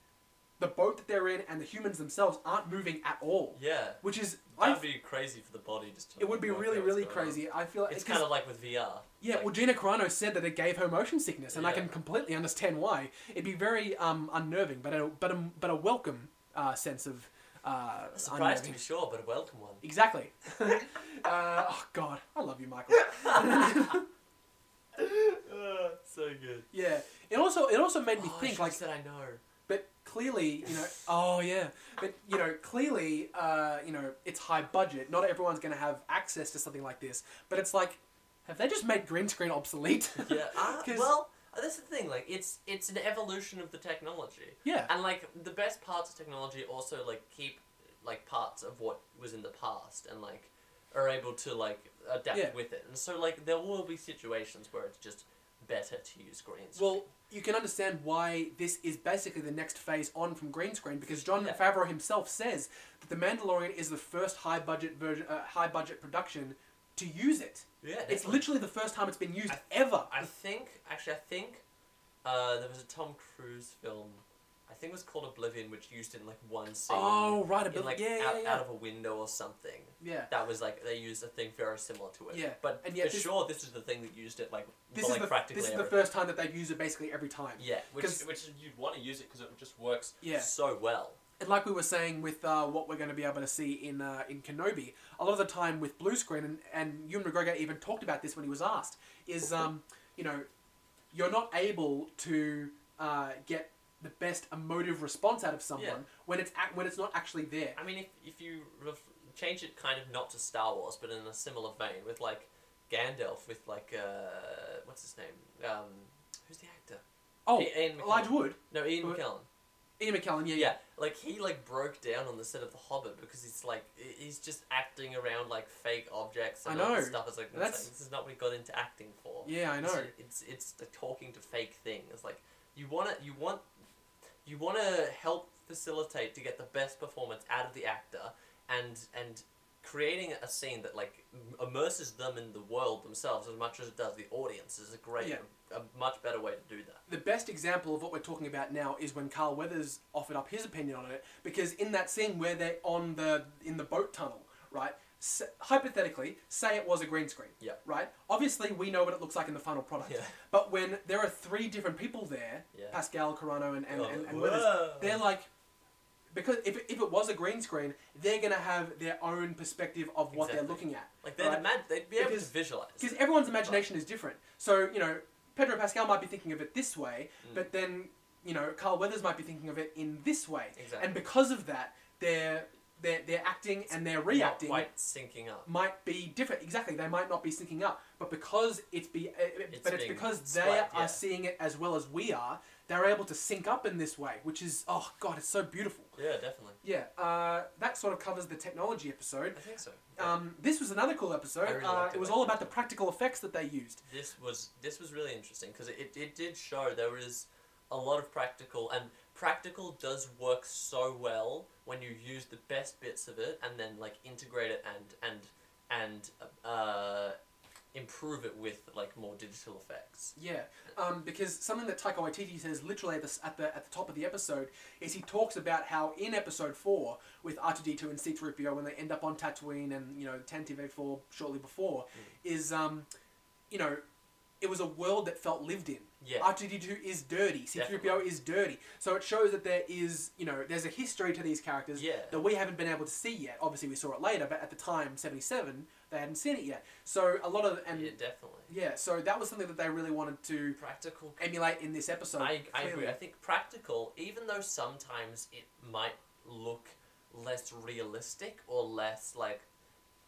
the boat that they're in and the humans themselves aren't moving at all. Yeah. Which is, That'd be crazy for the body just to. it would be really really going on. crazy. I feel like It's kind of like with VR. yeah. like- well, Gina Carano said that it gave her motion sickness, and I can completely understand why. It'd be very um, unnerving, but a but a but a welcome uh, sense of uh, A surprise to be sure, but a welcome one. Exactly. uh, oh God, I love you, Michael. so good. yeah. It also it also made me oh, think like said I know. Clearly, you know, oh yeah, but you know, clearly, uh, you know, it's high budget. Not everyone's going to have access to something like this. But it's like, have they just made green screen obsolete? Yeah. Uh, well, that's the thing. Like, it's it's an evolution of the technology, yeah, and like the best parts of technology also like keep like parts of what was in the past, and like are able to like adapt Yeah. with it. And so like there will be situations where it's just better to use green screen. Well, you can understand why this is basically the next phase on from green screen because Jon Yeah. Favreau himself says that The Mandalorian is the first high budget version, uh, high budget production to use it. yeah, It's definitely. literally the first time it's been used I- ever. I think actually I think uh, there was a Tom Cruise film. I think it was called Oblivion, which used it in like one scene. oh right, bit like yeah, out, yeah, yeah. out of a window or something. yeah. That was like they used a thing very similar to it. Yeah, But and yet for this- sure, this is the thing that used it like This for, is like the practically this is the first time that they've used it basically every time. Yeah, Which, which you'd want to use it because it just works. Yeah. so well. And like we were saying with uh, what we're going to be able to see in uh, in Kenobi, a lot of the time with blue screen, and, and Ewan McGregor even talked about this when he was asked, is um, you know, you're not able to uh, get the best emotive response out of someone Yeah. when it's ac- when it's not actually there. I mean, if, if you ref- change it kind of not to Star Wars, but in a similar vein, with like Gandalf, with like uh, what's his name? Um, who's the actor? Oh, Ian McKellen. Elijah Wood, No, Ian. McKellen. Ian McKellen, yeah, Yeah, like he like broke down on the set of The Hobbit because he's like he's just acting around like fake objects and I know. this stuff. It's like That's- this is not what he got into acting for. yeah, I know. It's it's, it's the talking to fake things. Like you want to you want you want to help facilitate to get the best performance out of the actor and and creating a scene that like immerses them in the world themselves as much as it does the audience is a great Yeah. a, much better way to do that. the best example of what we're talking about now is when Carl Weathers offered up his opinion on it because in that scene where they're on the in the boat tunnel, right? S- hypothetically, say it was a green screen, Yeah. right? Obviously, we know what it looks like in the final product. Yeah. But when there are three different people there, Yeah. Pascal, Carano, and, and, Oh, and, and whoa. Weathers, they're like, because if, if it was a green screen, they're going to have their own perspective of what they're Exactly. looking at. Like they'd, Right. imagine, they'd be able Because- to visualize. Because everyone's imagination is different. So, you know, Pedro Pascal might be thinking of it this way, Mm. but then, you know, Carl Weathers might be thinking of it in this way. Exactly. And because of that, their, their, their acting and their Not reacting quite syncing up. might be different. Exactly, they might not be syncing up, but because it's be, uh, but it's being because they displayed, are yeah. seeing it as well as we are. They're able to sync up in this way, which is oh god, it's so beautiful. Yeah, definitely. Yeah, uh, that sort of covers the technology episode. I think so. Um, this was another cool episode. I really uh, it it, was all about the practical effects that they used. this was this was really interesting because it, it did show there is a lot of practical and practical does work so well when you use the best bits of it and then like integrate it and and and uh, improve it with like more digital effects. Yeah, um, because something that Taika Waititi says literally at the, at the at the top of the episode is he talks about how in episode four with R two D two and C three PO when they end up on Tatooine and you know Tantive four shortly before is um, you know, it was a world that felt lived in. Yeah. R two D two is dirty. C three PO is dirty. So it shows that there is you know there's a history to these characters Yeah. that we haven't been able to see yet. Obviously we saw it later, but at the time seventy seven they hadn't seen it yet. So a lot of and yeah, definitely. yeah, so that was something that they really wanted to Practical emulate in this episode. I, I agree. I think practical, even though sometimes it might look less realistic or less like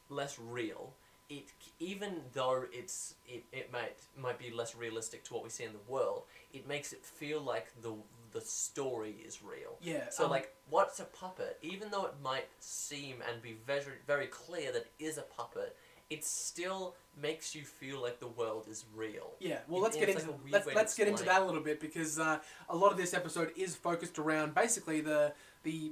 less real, it even though it's it, it might might be less realistic to what we see in the world, it makes it feel like the the story is real. Yeah. So um, like, what's a puppet? Even though it might seem and be very very clear that it is a puppet, it still makes you feel like the world is real. Yeah. Well, let's get into like let's let's get into that a little bit because uh, a lot of this episode is focused around basically the the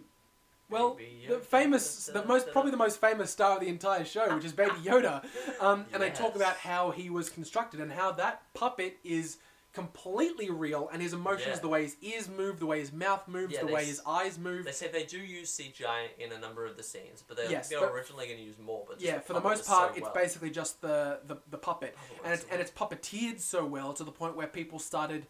well the famous the most probably the most famous star of the entire show, which is Baby Yoda, um, and they talk about how he was constructed and how that puppet is completely real and his emotions, Yeah. the way his ears move, the way his mouth moves, Yeah, the way s- his eyes move. They said they do use CGI in a number of the scenes, but they're, Yes, they but- originally going to use more. But Yeah, for the most part, so it's well. basically just the, the, the puppet, and it's so and it's puppeteered so well to the point where people started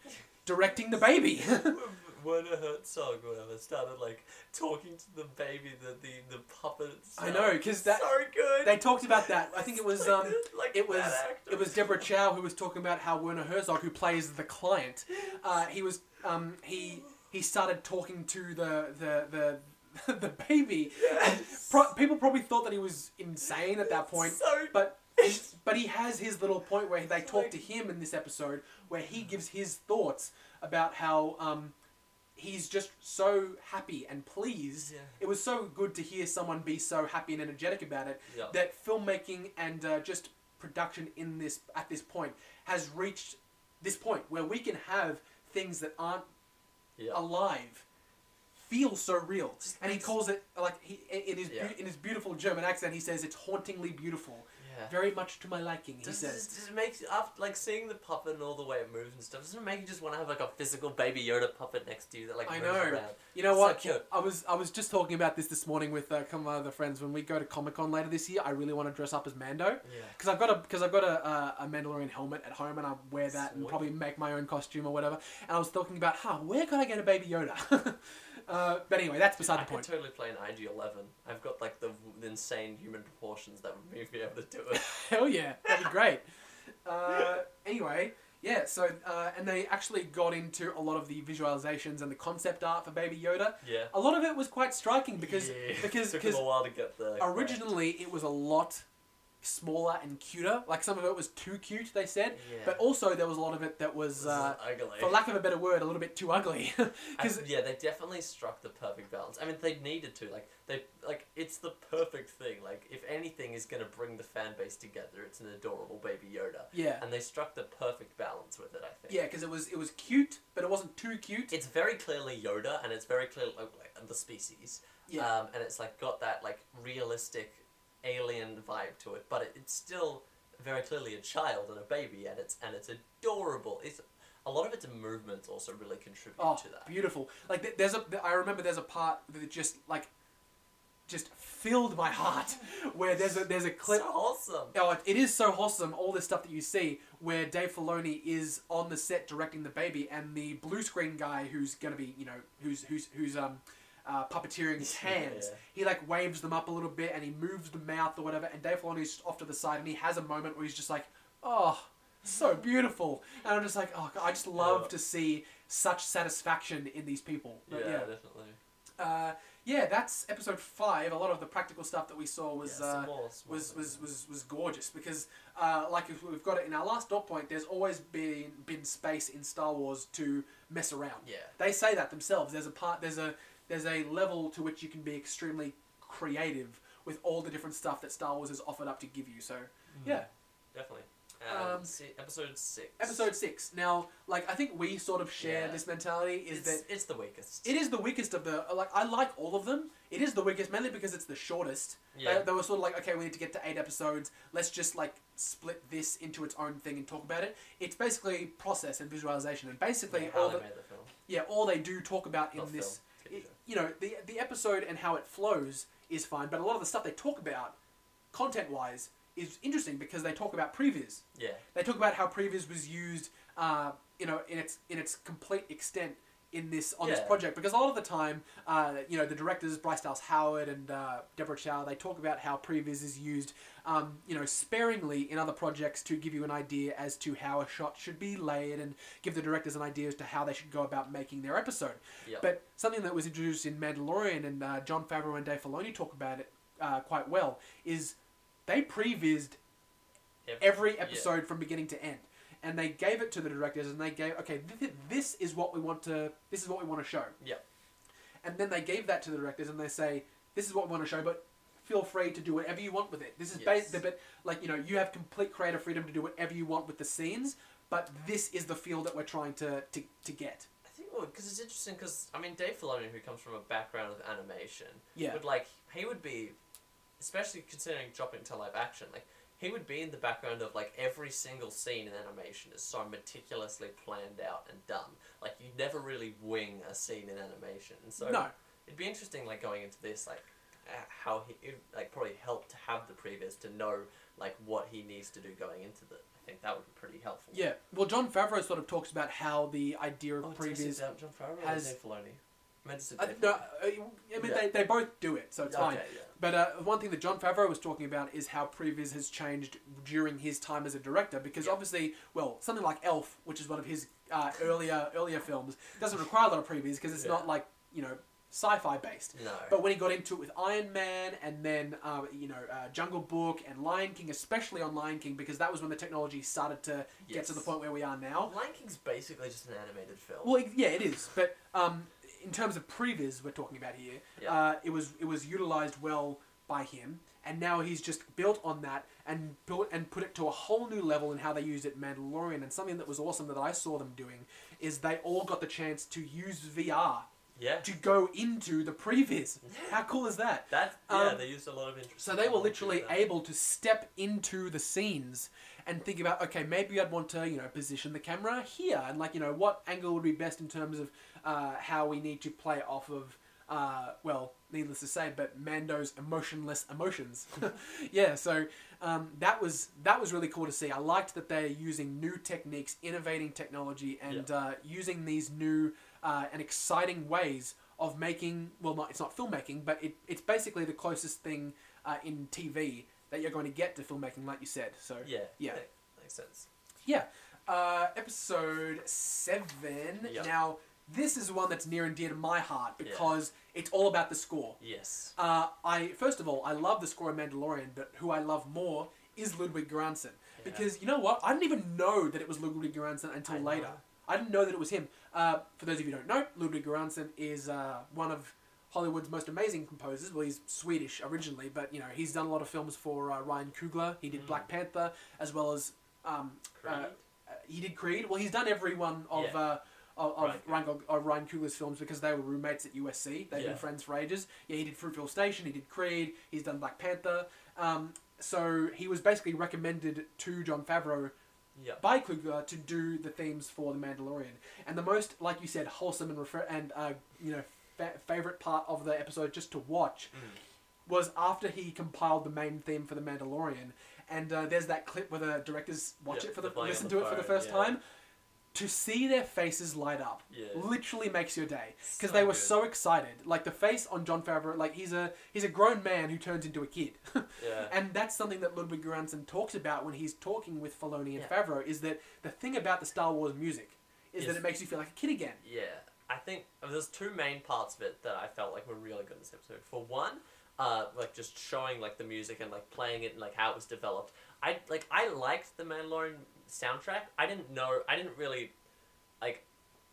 directing the baby. Werner Herzog, whatever, started like talking to the baby, the the, the puppet. I know because that- so good. they talked about that. I think it was um, like it was it was Deborah Chow who was talking about how Werner Herzog, who plays the client, uh, he was um, he he started talking to the the the, the baby. Yes. pro- people probably thought that he was insane at that point, So but but he has his little point where they talk to him in this episode where he gives his thoughts about how um, he's just so happy and pleased. Yeah. It was so good to hear someone be so happy and energetic about it Yeah. that filmmaking and uh, just production in this at this point has reached this point where we can have things that aren't yeah. alive feel so real and he calls it like he in his Yeah. beau- in his beautiful german accent he says it's hauntingly beautiful yeah. very much to my liking he Does, says does, it make after like seeing the puppet and all the way it moves and stuff? Doesn't it make you just want to have like a physical baby Yoda puppet next to you that like I moves know. around? You know So what? cute. I was I was just talking about this this morning with a uh, some other friends. When we go to Comic Con later this year, I really want to dress up as Mando Yeah. because I've got a because I've got a, a a Mandalorian helmet at home and I wear that and probably make my own costume or whatever. And I was talking about, huh, where can I get a Baby Yoda? uh, but anyway, that's beside I the point. could totally play an IG-11. I've got like the, the insane human proportions that would make me able to do it. Hell yeah, that'd be great. Uh, anyway, Yeah, so uh, and they actually got into a lot of the visualizations and the concept art for Baby Yoda. Yeah. A lot of it was quite striking because yeah. because took because a while to get the originally it was a lot smaller and cuter. Like some of it was too cute, they said, Yeah. but also there was a lot of it that was, uh, ugly. for lack of a better word, a little bit too ugly. Because yeah, they definitely struck the perfect balance. I mean, they needed to. Like they like it's the perfect thing. Like if anything is gonna bring the fan base together, it's an adorable baby Yoda, yeah, and they struck the perfect balance with it. I think. yeah, because it was it was cute, but it wasn't too cute. It's very clearly Yoda, and it's very clearly like, like the species. Yeah. Um, and it's like got that like realistic alien vibe to it, but it, it's still very clearly a child and a baby, and it's and it's adorable. It's a lot of its movements also really contribute Oh, to that. beautiful! Like there's a, I remember there's a part that just like, just filled my heart, where there's a there's a clip. So awesome. Oh, it- it is so wholesome. All this stuff that you see, where Dave Filoni is on the set directing the baby, and the blue screen guy who's gonna be, you know, who's who's who's um, uh, puppeteering his hands. yeah. He like waves them up a little bit, and he moves the mouth or whatever. And Dave Filoni's off to the side, and he has a moment where he's just like, "Oh, so beautiful," and I'm just like, "Oh, God, I just love Yeah. to see such satisfaction in these people." Yeah, But yeah, definitely. uh, yeah, that's episode five. A lot of the practical stuff that we saw was. yeah, uh, more, some was, was, was, was gorgeous because uh, like if we've got it in our last dot point there's always been been space in Star Wars to mess around Yeah. they say that themselves there's a part there's a there's a level to which you can be extremely creative with all the different stuff that Star Wars has offered up to give you so yeah Definitely. Um, Um, episode six. episode 6 now like I think we sort of share Yeah. this mentality is it's, that it's the weakest. it is the weakest of the like I like all of them it is the weakest mainly because it's the shortest yeah. They, they were sort of like, okay, we need to get to eight episodes. Let's just like split this into its own thing and talk about it. It's basically process and visualization, and basically yeah, all they the made the film. yeah all they do talk about in Not this. film. I- you know, the the episode and how it flows is fine, but a lot of the stuff they talk about, content wise, is interesting because they talk about previs. Yeah. They talk about how previs was used, uh, you know, in its in its complete extent in this on this project because a lot of the time, uh, you know, the directors Bryce Dallas Howard and uh, Deborah Chow they talk about how previs is used, um, you know, sparingly in other projects to give you an idea as to how a shot should be laid and give the directors an idea as to how they should go about making their episode. Yeah. But something that was introduced in Mandalorian and uh, Jon Favreau and Dave Filoni talk about it uh, quite well is they prevised every yeah. episode from beginning to end and they gave it to the directors and they gave okay th- this is what we want to this is what we want to show Yeah. and then they gave that to the directors and they say this is what we want to show but feel free to do whatever you want with it this is Yes. based but like you know you have complete creative freedom to do whatever you want with the scenes but this is the feel that we're trying to to, to get I think because it's interesting because I mean Dave Filoni, who comes from a background of animation, yeah would like he would be, especially considering dropping to live action, like he would be in the background of like every single scene in animation is so meticulously planned out and done. Like you never really wing a scene in animation, and so no it'd be interesting like going into this like uh, how he it, like probably helped to have the previs to know like what he needs to do going into the. I think that would be pretty helpful. yeah well Jon Favreau sort of talks about how the idea of Oh, previs Jon Favreau has- Dave Filoni. I meant to say Dave no, uh, I mean Yeah. they, they both do it so it's fine yeah. But uh, one thing that Jon Favreau was talking about is how previs has changed during his time as a director. Because Yeah. obviously, well, something like Elf, which is one of his uh, earlier earlier films, doesn't require a lot of previs because it's Yeah. not like you know sci-fi based. No. But when he got into it with Iron Man and then uh, you know uh, Jungle Book and Lion King, especially on Lion King, because that was when the technology started to get to the point where we are now. Lion King's basically just an animated film. Well, yeah, it is. But um, in terms of previs, we're talking about here. Yeah. Uh, it was it was utilized well by him, and now he's just built on that and built and put it to a whole new level in how they used it in Mandalorian. And something that was awesome that I saw them doing is they all got the chance to use VR yeah. to go into the previs. How cool is that? That yeah, Um, they used a lot of interesting. So they were literally able to step into the scenes and think about, okay, maybe I'd want to, you know, position the camera here, and like, you know, what angle would be best in terms of uh, how we need to play off of, uh, well, needless to say, but Mando's emotionless emotions. yeah, so um, that was that was really cool to see. I liked that they're using new techniques, innovating technology, and uh, using these new uh, and exciting ways of making. Well, not it's not filmmaking, but it, it's basically the closest thing uh, in TV that you're going to get to filmmaking, like you said. So Yeah. Yeah. Makes sense. Yeah. Uh, episode seven. Yep. Now, this is one that's near and dear to my heart because it's all about the score. Yes. Uh, I first of all, I love the score of Mandalorian, but who I love more is Ludwig Göransson because you know what? I didn't even know that it was Ludwig Göransson until I know. later. I didn't know that it was him. Uh, for those of you who don't know, Ludwig Göransson is uh, one of Hollywood's most amazing composers. Well, he's Swedish originally, but you know he's done a lot of films for uh, Ryan Coogler. He did Mm. Black Panther as well as um, Creed. uh, uh, he did Creed. Well, he's done every one of Yeah. Of, of Ryan Ryan, of Ryan Coogler's films because they were roommates at USC. They've Yeah. been friends for ages. Yeah, he did Fruitvale Station. He did Creed. He's done Black Panther. Um, so he was basically recommended to Jon Favreau yeah. by Coogler to do the themes for The Mandalorian. And the most, like you said, wholesome and refer- and uh, you know fa- favorite part of the episode just to watch Mm. was after he compiled the main theme for The Mandalorian. And uh, there's that clip where the directors watch Yeah, it for the listen to it for the first yeah. time. To see their faces light up Yeah. literally makes your day because So they were good. so excited. Like the face on Jon Favreau, like he's a he's a grown man who turns into a kid. Yeah. And that's something that Ludwig Göransson talks about when he's talking with Filoni and Yeah. Favreau is that the thing about the Star Wars music is that it makes you feel like a kid again. Yeah, I think there's two main parts of it that I felt like were really good in this episode. For one, uh, like just showing like the music and like playing it and like how it was developed. I like I liked the Mandalorian soundtrack. I didn't know I didn't really like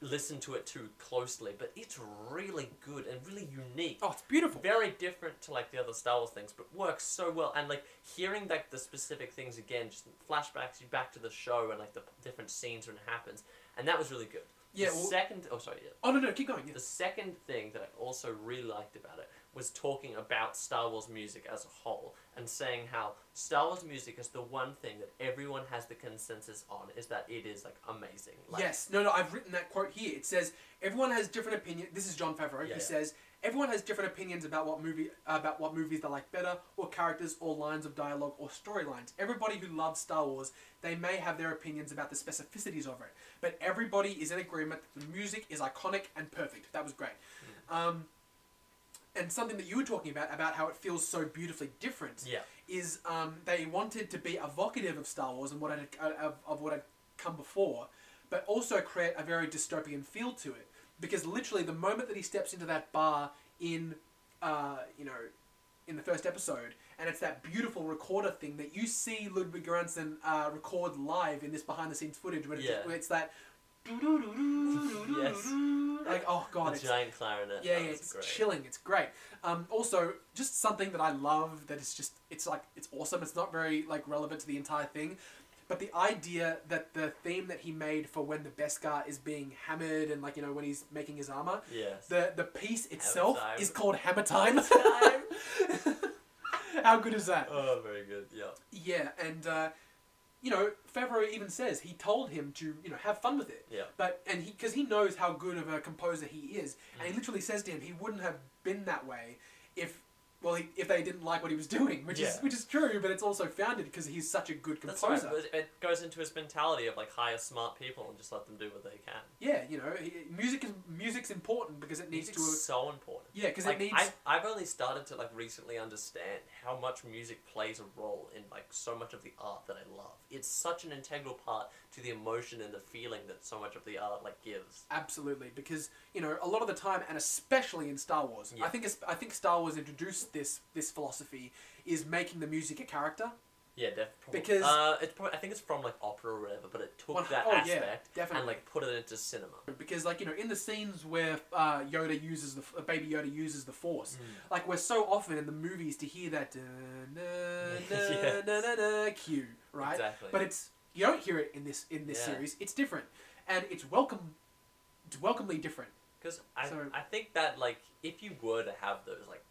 listen to it too closely, but it's really good and really unique. Oh, it's beautiful. Very different to like the other Star Wars things, but works so well. And like hearing like the specific things again, just flashbacks you back to the show and like the different scenes when it happens, and that was really good. Yeah. The Well, second, oh sorry, yeah. oh no no, keep going. Yeah. The second thing that I also really liked about it was talking about Star Wars music as a whole and saying how Star Wars music is the one thing that everyone has the consensus on is that it is like amazing. Like, yes. No no, I've written that quote here. It says everyone has different opinion. This is Jon Favreau. Yeah, he yeah. says everyone has different opinions about what movie about what movies they like better, or characters, or lines of dialogue, or storylines. Everybody who loves Star Wars, they may have their opinions about the specificities of it, but everybody is in agreement that the music is iconic and perfect. That was great. Um, and something that you were talking about about how it feels so beautifully different Yeah. is um, they wanted to be evocative of Star Wars and what had, uh, of, of what had come before, but also create a very dystopian feel to it. Because literally, the moment that he steps into that bar in, uh, you know, in the first episode, and it's that beautiful recorder thing that you see Ludwig Göransson uh, record live in this behind-the-scenes footage, when, it's, Yeah. when it's that. Yes. Like oh god, the it's giant clarinet. yeah, yeah, it's great. chilling. It's great. Um, also, just something that I love that is just it's like it's awesome. It's not very like relevant to the entire thing, but the idea that the theme that he made for when the Beskar is being hammered and like you know when he's making his armor, Yes. the the piece itself is called Hammer Time. Time. How good is that? oh, very good. Yeah. Yeah, and uh, you know Favreau even says he told him to you know have fun with it. Yeah. But and he because he knows how good of a composer he is, and he Mm. literally says to him he wouldn't have been that way if well he, if they didn't like what he was doing, which is Yeah. which is true, but it's also founded because he's such a good That's composer. right. but It goes into his mentality of like hire smart people and just let them do what they can. Yeah, you know, he, music is music's important because it needs Music's to. Uh, so important. Yeah, because like, it needs. I've, I've only started to like recently understand how much music plays a role in like so much of the art that I love. It's such an integral part to the emotion and the feeling that so much of the art like gives. Absolutely, because you know a lot of the time, and especially in Star Wars, Yeah. I think it's, I think Star Wars introduced this this philosophy is making the music a character. Yeah, definitely. Because- uh, it's probably, I think it's from like opera or whatever, but it took One- that oh, yeah, aspect definitely. and like put it into cinema. Because like you know in the scenes where uh, Yoda uses the uh, baby Yoda uses the Force, like we're so often in the movies to hear that uh, na, na, na, na, cue, right? Exactly. But it's you don't hear it in this in this Yeah. series. It's different, and it's welcome, it's welcomely different. Because I, So- I think that like if you were to have those like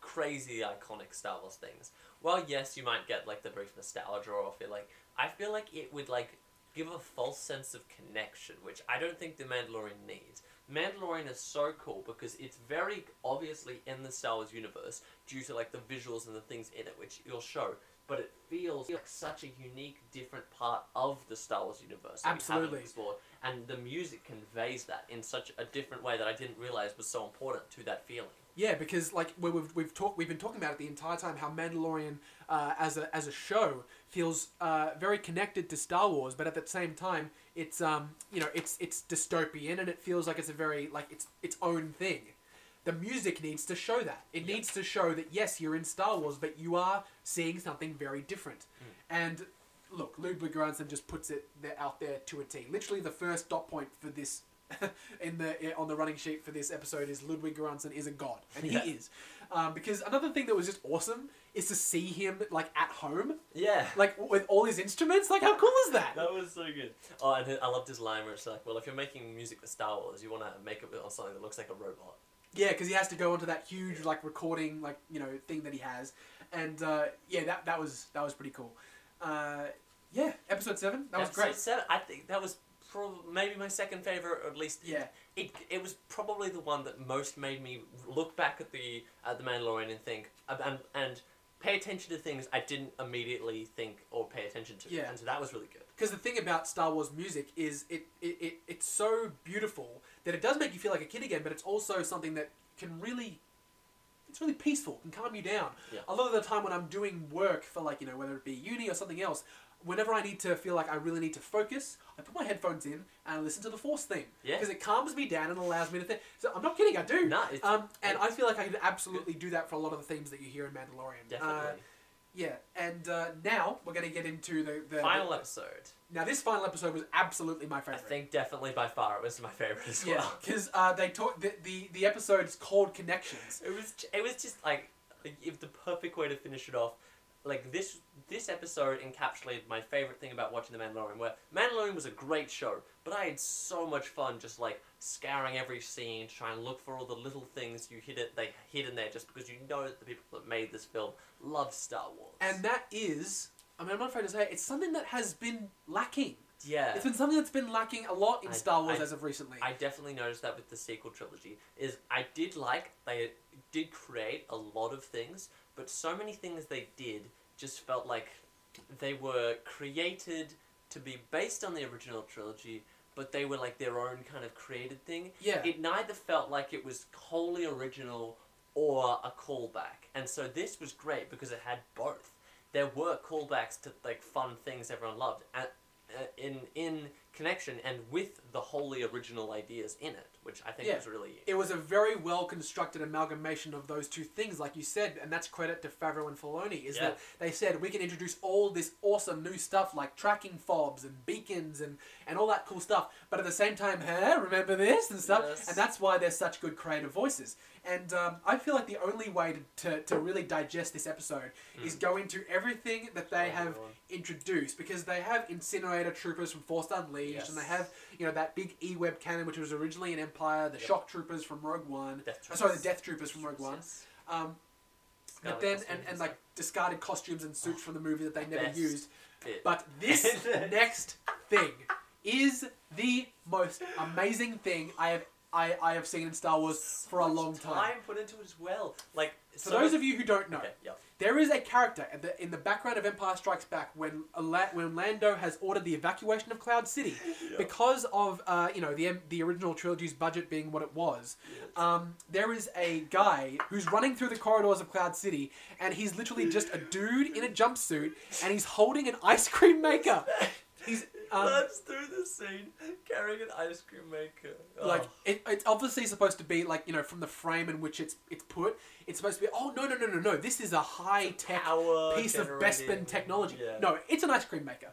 crazy iconic Star Wars things, well, yes, you might get like the brief nostalgia or feel like I feel like it would like give a false sense of connection, which I don't think the Mandalorian needs. Mandalorian is so cool because it's very obviously in the Star Wars universe due to like the visuals and the things in it, which you'll show. But it feels like such a unique, different part of the Star Wars universe. Absolutely. explored and the music conveys that in such a different way that I didn't realize was so important to that feeling. Yeah, because like we- we've we've talked we've been talking about it the entire time how Mandalorian uh, as a as a show feels uh, very connected to Star Wars, but at the same time it's um you know it's it's dystopian and it feels like it's a very like it's its own thing. The music needs to show that. It Yeah. needs to show that yes, you're in Star Wars, but you are seeing something very different. And look, Ludwig Göransson just puts it out there to a T. Literally, the first dot point for this in the on the running sheet for this episode is Ludwig Göransson is a god, and Yeah. he is. Um, because another thing that was just awesome is to see him like at home, Yeah. like with all his instruments. Like, how cool is that? That was so good. Oh, and I loved his line where it's like, well, if you're making music for Star Wars, you want to make it on something that looks like a robot. Yeah, because he has to go onto that huge like recording like you know thing that he has, and uh, yeah, that that was that was pretty cool. Uh, yeah, episode seven, that was great. Seven, I think that was prob- maybe my second favorite, or at least Yeah, it, it was probably the one that most made me look back at the at the Mandalorian and think and and pay attention to things I didn't immediately think or pay attention to. Yeah. And so that was really good. because the thing about Star Wars music is it, it, it it's so beautiful that it does make you feel like a kid again, but it's also something that can really it's really peaceful, can calm you down. Yeah. A lot of the time when I'm doing work for like, you know, whether it be uni or something else, whenever I need to feel like I really need to focus, I put my headphones in and I listen to the Force theme. Yeah. Because it calms me down and allows me to think. So I'm not kidding, I do. No, it's- um, and I feel like I could absolutely do that for a lot of the themes that you hear in Mandalorian. Definitely. Uh, yeah, and uh, now we're going to get into the, the Final the- episode. now, this final episode was absolutely my favorite. I think definitely by far it was my favorite as yeah, well. because uh, they talk the, the the episode is called Connections. It was it was just like like, if the perfect way to finish it off. Like this this episode encapsulated my favorite thing about watching The Mandalorian, where Mandalorian was a great show, but I had so much fun just like scouring every scene, trying to look for all the little things you hid it they hid in there just because you know that the people that made this film love Star Wars. And that is, I mean, I'm not afraid to say it, it's something that has been lacking. yeah, It's been something that's been lacking a lot in I- Star Wars I- as of recently. I definitely noticed that with the sequel trilogy. Is I did like they did create a lot of things, but so many things they did just felt like they were created to be based on the original trilogy, but they were like their own kind of created thing. yeah, It neither felt like it was wholly original or a callback, and so this was great because it had both. There were callbacks to like fun things everyone loved, and uh, in in connection and with the wholly original ideas in it, which I think Yeah. was really it was a very well constructed amalgamation of those two things, like you said, and that's credit to Favreau and Filoni. Is Yeah. that they said we can introduce all this awesome new stuff like tracking fobs and beacons and and all that cool stuff, but at the same time, huh? Remember this and stuff, Yes. and that's why they're such good creative voices. And um, I feel like the only way to, to, to really digest this episode is go into everything that they Oh, have introduced because they have incinerator troopers from Force Unleashed and they have you know that big E-web cannon which was originally in Empire, the Yep. shock troopers from Rogue One, Death oh, sorry, the Death Troopers from Rogue One. Yes. Um, but then and, and like discarded costumes and suits from the movie that they never used. bit. But this next thing is the most amazing thing I have I, I have seen in Star Wars So for a long time. put into it as well. Like For those of you who don't know, okay, yeah. there is a character at the, in the background of Empire Strikes Back when when Lando has ordered the evacuation of Cloud City because of uh, you know the the original trilogy's budget being what it was. Um, there is a guy who's running through the corridors of Cloud City, and he's literally just a dude in a jumpsuit, and he's holding an ice cream maker. He's um, Runs through the scene carrying an ice cream maker. like Oh. it, it's obviously supposed to be like you know from the frame in which it's it's put. It's supposed to be oh no no no no no this is a high tech piece of Bespin technology. Yeah. No, it's an ice cream maker.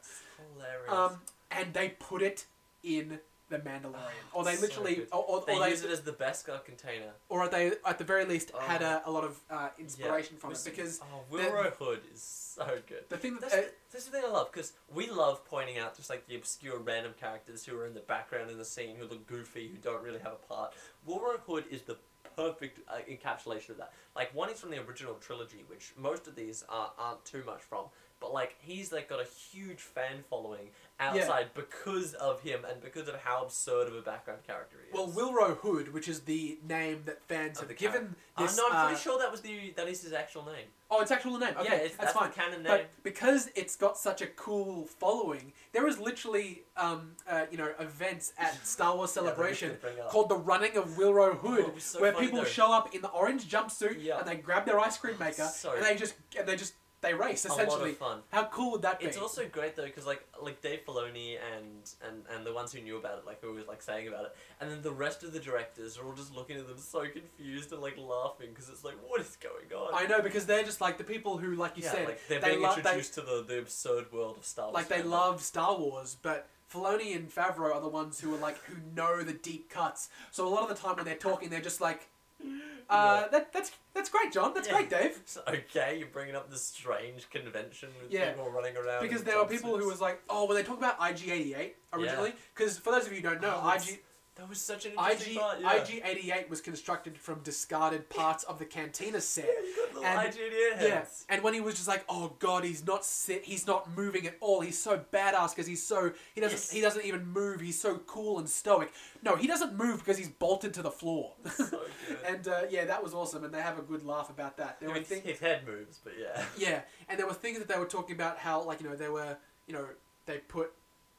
Hilarious. Um, and they put it in the Mandalorian, or they So literally, good. or, or, they or they, use it as the Beskar container. or they at the very least Oh. had a, a lot of uh, inspiration from it because oh, Willrow Hood is so good. the thing that That's, uh, the, that's the thing I love because we love pointing out just like the obscure random characters who are in the background in the scene who look goofy who don't really have a part. Willrow Hood is the perfect uh, encapsulation of that. Like one is from the original trilogy, which most of these are, aren't too much from. But like he's like got a huge fan following outside because of him and because of how absurd of a background character he is. Well, Willrow Hood, which is the name that fans Of have the given Uh, this. no, I'm pretty uh, sure that was the that is his actual name. Oh, it's actual name. Okay, yeah, it's, that's, that's, fine. canon name. But because it's got such a cool following, there is literally, um, uh, you know, events at Star Wars Yeah, Celebration up. called the Running of Willrow Hood, Oh, so where people though. show up in the orange jumpsuit Yeah. and they grab their ice cream maker So- and they just and they just they race a lot essentially. of fun. How cool would that be? It's also great though because like like Dave Filoni and, and and the ones who knew about it like who was like saying about it and then the rest of the directors are all just looking at them so confused and like laughing because it's like what is going on? I know because they're just like the people who, like you yeah, said, like they're they being love they, introduced to the, the absurd world of Star Wars. like they fandom. love Star Wars, but Filoni and Favreau are the ones who are like who know the deep cuts. So a lot of the time when they're talking, they're just like, uh, Yeah. that, "That's that's great, Jon. That's Yeah. great, Dave." So, okay, you're bringing up this strange convention with Yeah. people running around. Because there were people who was like, "Oh, when they talk about IG88 originally," because for those of you who don't know, Oh, IG that was such an interesting IG part. Yeah. IG88 was constructed from discarded parts of the Cantina set. yeah, you got little and- Yeah, and when he was just like, "Oh God, he's not sit, he's not moving at all. He's so badass because he's so he doesn't Yes. he doesn't even move. He's so cool and stoic. No, he doesn't move because he's bolted to the floor." so good. and uh, yeah, that was awesome, and they have a good laugh about that. There were his, things, his head moves, but yeah. yeah, and there were things that they were talking about how like you know they were you know they put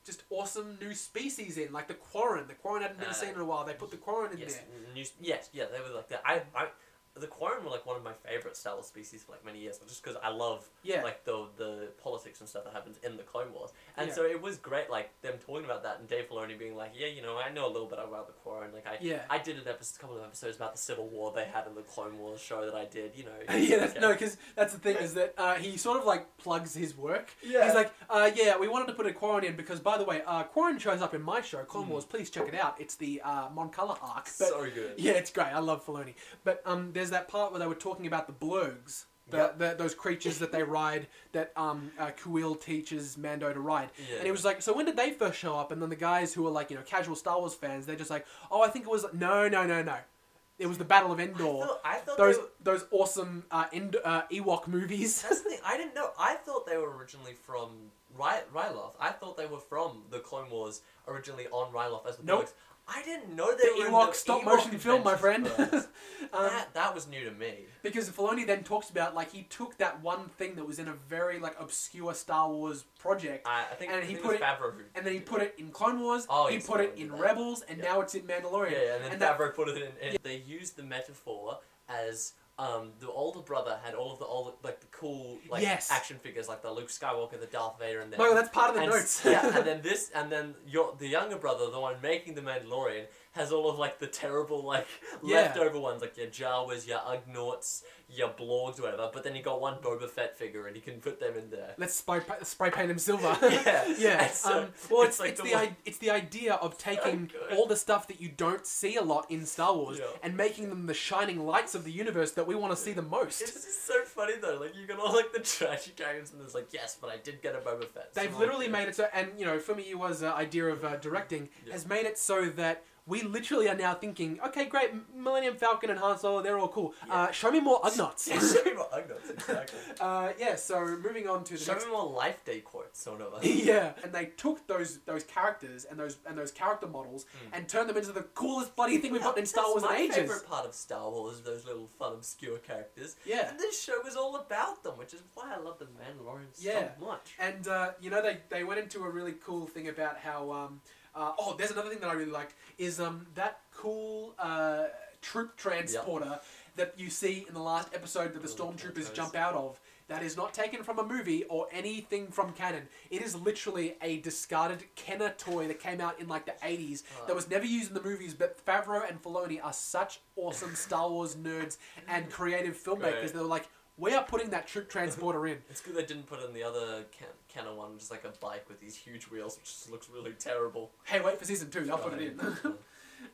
just awesome new species in like the Quarren. The Quarren hadn't been Uh, seen in a while. They put the Quarren in Yes, there. new, yes, yeah, they were like that. I, I, the Quarren were like one of my favorite Star Wars species for like many years, just because I love Yeah, like the the politics and stuff that happens in the Clone Wars, and Yeah. so it was great, like them talking about that and Dave Filoni being like, yeah, you know, I know a little bit about the Quarren, like I, yeah. I did an episode, a couple of episodes about the Civil War they had in the Clone Wars show that I did, you know. yeah, that's, okay. no, because that's the thing is that uh, he sort of like plugs his work. Yeah. He's like, uh, yeah, we wanted to put a Quarren in because, by the way, uh, Quarren shows up in my show, Clone Mhm. Wars. Please check it out. It's the uh, Mon Cala arc. But, so good. yeah, it's great. I love Filoni. But um, there's that part where they were talking about the blurgs. The, Yep. the, those creatures that they ride that um, uh, Kuil teaches Mando to ride. Yeah. And it was like, so when did they first show up? And then the guys who are like, you know, casual Star Wars fans, they're just like, oh, I think it was, no, no, no, no. It was the Battle of I Endor. thought, I thought Those were, those awesome uh, End, uh, Ewok movies. That's the thing. I didn't know. I thought they were originally from Ry- Ryloth. I thought they were from the Clone Wars originally on Ryloth as the Nope. I didn't know they the were Ewok stop motion film, my friend. um, that that was new to me. because Filoni then talks about like he took that one thing that was in a very like obscure Star Wars project, I, I think, And I he think put it was Favreau and then he put it in Clone Wars. Oh, he put it in that. Rebels, and Yeah. now it's in Mandalorian. Yeah, and then and that- Favreau put it in. in They used the metaphor as um, the older brother had all of the older, like the cool, like Yes. action figures, like the Luke Skywalker, the Darth Vader, and then Michael, that's part of the and, notes. yeah, and then this, and then your the younger brother, the one making the Mandalorian, has all of like the terrible like Yeah. leftover ones, like your Jawas, your Ugnaughts, your Blorgs, whatever. But then you got one Boba Fett figure, and you can put them in there. Let's spray, pa- spray paint him silver. Yeah. yeah. So um, well, it's it's, like it's the the I- it's the idea of taking good. all the stuff that you don't see a lot in Star Wars Yeah. and making them the shining lights of the universe that we want to see the most. It's just so funny though. Like you got all like the trashy characters, and it's like, yes, but I did get a Boba Fett. They've So, literally yeah. made it so, and you know, for me, it was uh, idea of uh, directing Yeah. has made it so that we literally are now thinking, okay, great, Millennium Falcon and Han Solo, they're all cool. Uh, show me more Ugnaughts. Yeah, show me more Ugnaughts, exactly. uh, yeah, so moving on to the show next. me more Life Day quotes, sort of. yeah, and they took those those characters and those and those character models Mm. and turned them into the coolest bloody thing we've got in Star Wars in ages. my favorite part of Star Wars, those little fun, obscure characters. Yeah. And this show is all about them, which is why I love the Mandalorian Yeah. so much. And uh, you know they, they went into a really cool thing about how um, uh, oh there's another thing that I really liked is um, that cool uh, troop transporter that you see in the last episode that the stormtroopers jump out of. That is not taken from a movie or anything from canon. It is literally a discarded Kenner toy that came out in like the 80s that was never used in the movies. But Favreau and Filoni are such awesome Star Wars nerds and creative filmmakers. Right. They were like, we are putting that troop transporter in. It's good they didn't put it in the other can- canon one, just like a bike with these huge wheels, which just looks really terrible. Hey, wait for season two. I'll put it in.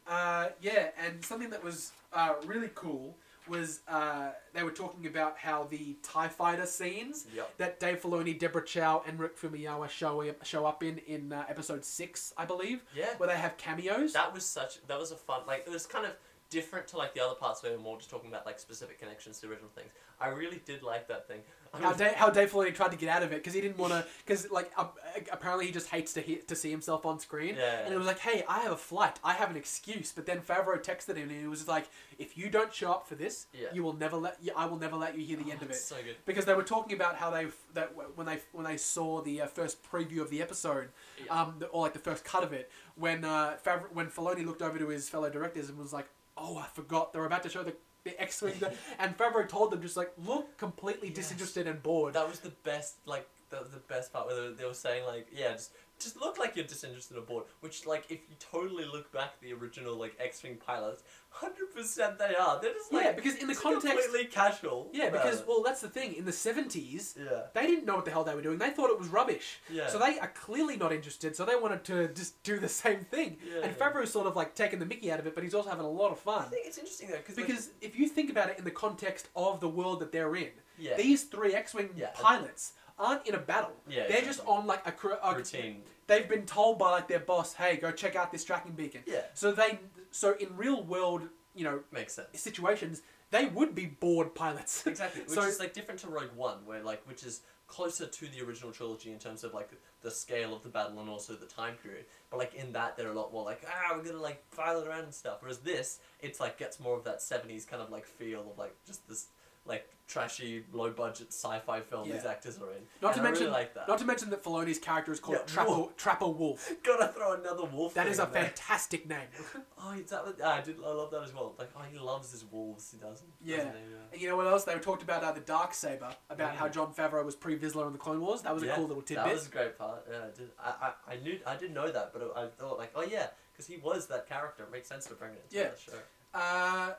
uh, yeah, and something that was uh, really cool was uh, they were talking about how the Tie Fighter scenes Yep. that Dave Filoni, Deborah Chow, and Rick Famuyiwa show show up in in uh, episode six, I believe, Yeah. where they have cameos. That was such. That was a fun. Like it was kind of different to like the other parts where we're more just talking about like specific connections to original things. I really did like that thing. I How, how Dave Filoni tried to get out of it because he didn't want to. Because like uh, apparently he just hates to he- to see himself on screen. Yeah. And it was like, hey, I have a flight. I have an excuse. But then Favreau texted him and he was like, if you don't show up for this, Yeah. you will never let. I will never let you hear the oh, end of it. So good. Because they were talking about how they that when they when they saw the uh, first preview of the episode, Yeah. um, the, or like the first cut of it, when uh, Favre, when Filoni looked over to his fellow directors and was like, "Oh, I forgot they're about to show the the X Wing," and Favreau told them just like, "Look, completely Yes. disinterested and bored." That was the best, like the, the best part where they, they were saying like, yeah, just just look like you're disinterested and bored. Which like if you totally look back at the original like X-wing pilots, hundred percent they are. They're just like yeah, because in the context, completely casual. yeah, because well, that's the thing. In the seventies, yeah, they didn't know what the hell they were doing. They thought it was rubbish. yeah. So they are clearly not interested. So they wanted to just do the same thing. Yeah, and. Favreau's sort of like taking the Mickey out of it, but he's also having a lot of fun. I think it's interesting though cause, like, Because if you think about it in the context of the world that they're in, yeah, these three X-wing Yeah. pilots aren't in a battle. Yeah, they're just on like a, cr- a routine. They've been told by like their boss, "Hey, go check out this tracking beacon." Yeah, So they, so in real world, you know, makes sense. situations, they would be bored pilots. Exactly, which So- is like different to Rogue One, where like which is closer to the original trilogy in terms of like the scale of the battle and also the time period. But like in that, they're a lot more like ah, we're gonna like pilot around and stuff. Whereas this, it's like gets more of that seventies kind of like feel of like just this like trashy, low budget sci-fi film these Yeah. actors are in. Not And to I mention, really like that. not to mention that Filoni's character is called Yeah, Trapper, Wolf. Trapper Wolf. Gotta throw another wolf. That thing is a in there. fantastic name. Oh, is that what, ah, I did. I love that as well. Like, oh, he loves his wolves. He doesn't. Yeah. doesn't he? And you know what else? They talked about uh, the Dark Saber, about Mm. how Jon Favreau was Pre Vizsla in the Clone Wars. That was a Yeah, cool little tidbit. That was a great part. Yeah, I did. I, I, I knew. I didn't know that, but I thought like, oh yeah, because he was that character. It makes sense to bring it into Yeah. that show. Uh,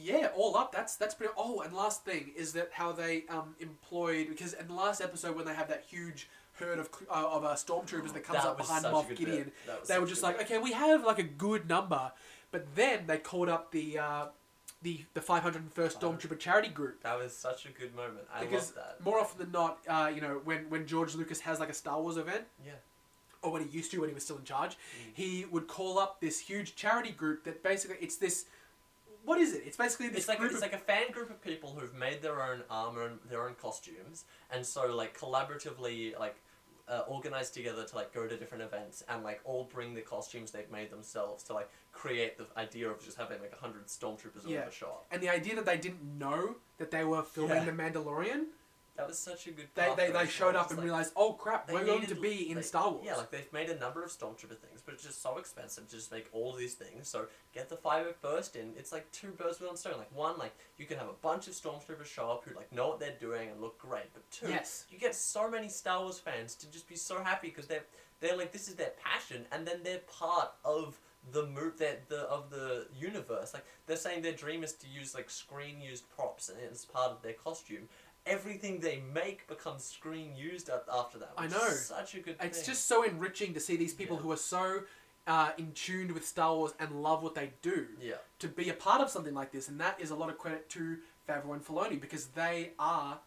yeah, all up. That's that's pretty. Oh, and last thing is that how they um, employed because in the last episode when they have that huge herd of uh, of uh, stormtroopers that comes That up was behind such a Moff good Gideon, bit. That was they such were a just good like, okay, we have like a good number, but then they called up the uh, the the 501st Stormtrooper charity group. That was such a good moment. I Because love that. More often than not, uh, you know, when when George Lucas has like a Star Wars event, Yeah. or when he used to when he was still in charge, Mm. he would call up this huge charity group that basically it's this. What is it? It's basically this It's like group it's of like a fan group of people who've made their own armor and their own costumes, and so like collaboratively like uh, organized together to like go to different events and like all bring the costumes they've made themselves to like create the idea of just having like a hundred stormtroopers or Yeah. whatever show up. And the idea that they didn't know that they were filming Yeah. The Mandalorian, That was such a good. they, they, they showed up and like- realized, oh crap, we're going to be in they- Star Wars. Yeah, like they've made a number of Stormtrooper things, but it's just so expensive to just make all these things. So get the 501st, in. It's like two birds with one stone. Like one, like you can have a bunch of Stormtroopers show up who like know what they're doing and look great. But two, Yes. you get so many Star Wars fans to just be so happy because they're they're like this is their passion, and then they're part of the move that the of the universe. Like they're saying their dream is to use like screen used props and it's part of their costume. Everything they make becomes screen used after that. I know. Such a good. It's thing. just so enriching to see these people Yeah. who are so uh, in tuned with Star Wars and love what they do yeah. to be a part of something like this, and that is a lot of credit to Favreau and Filoni because they are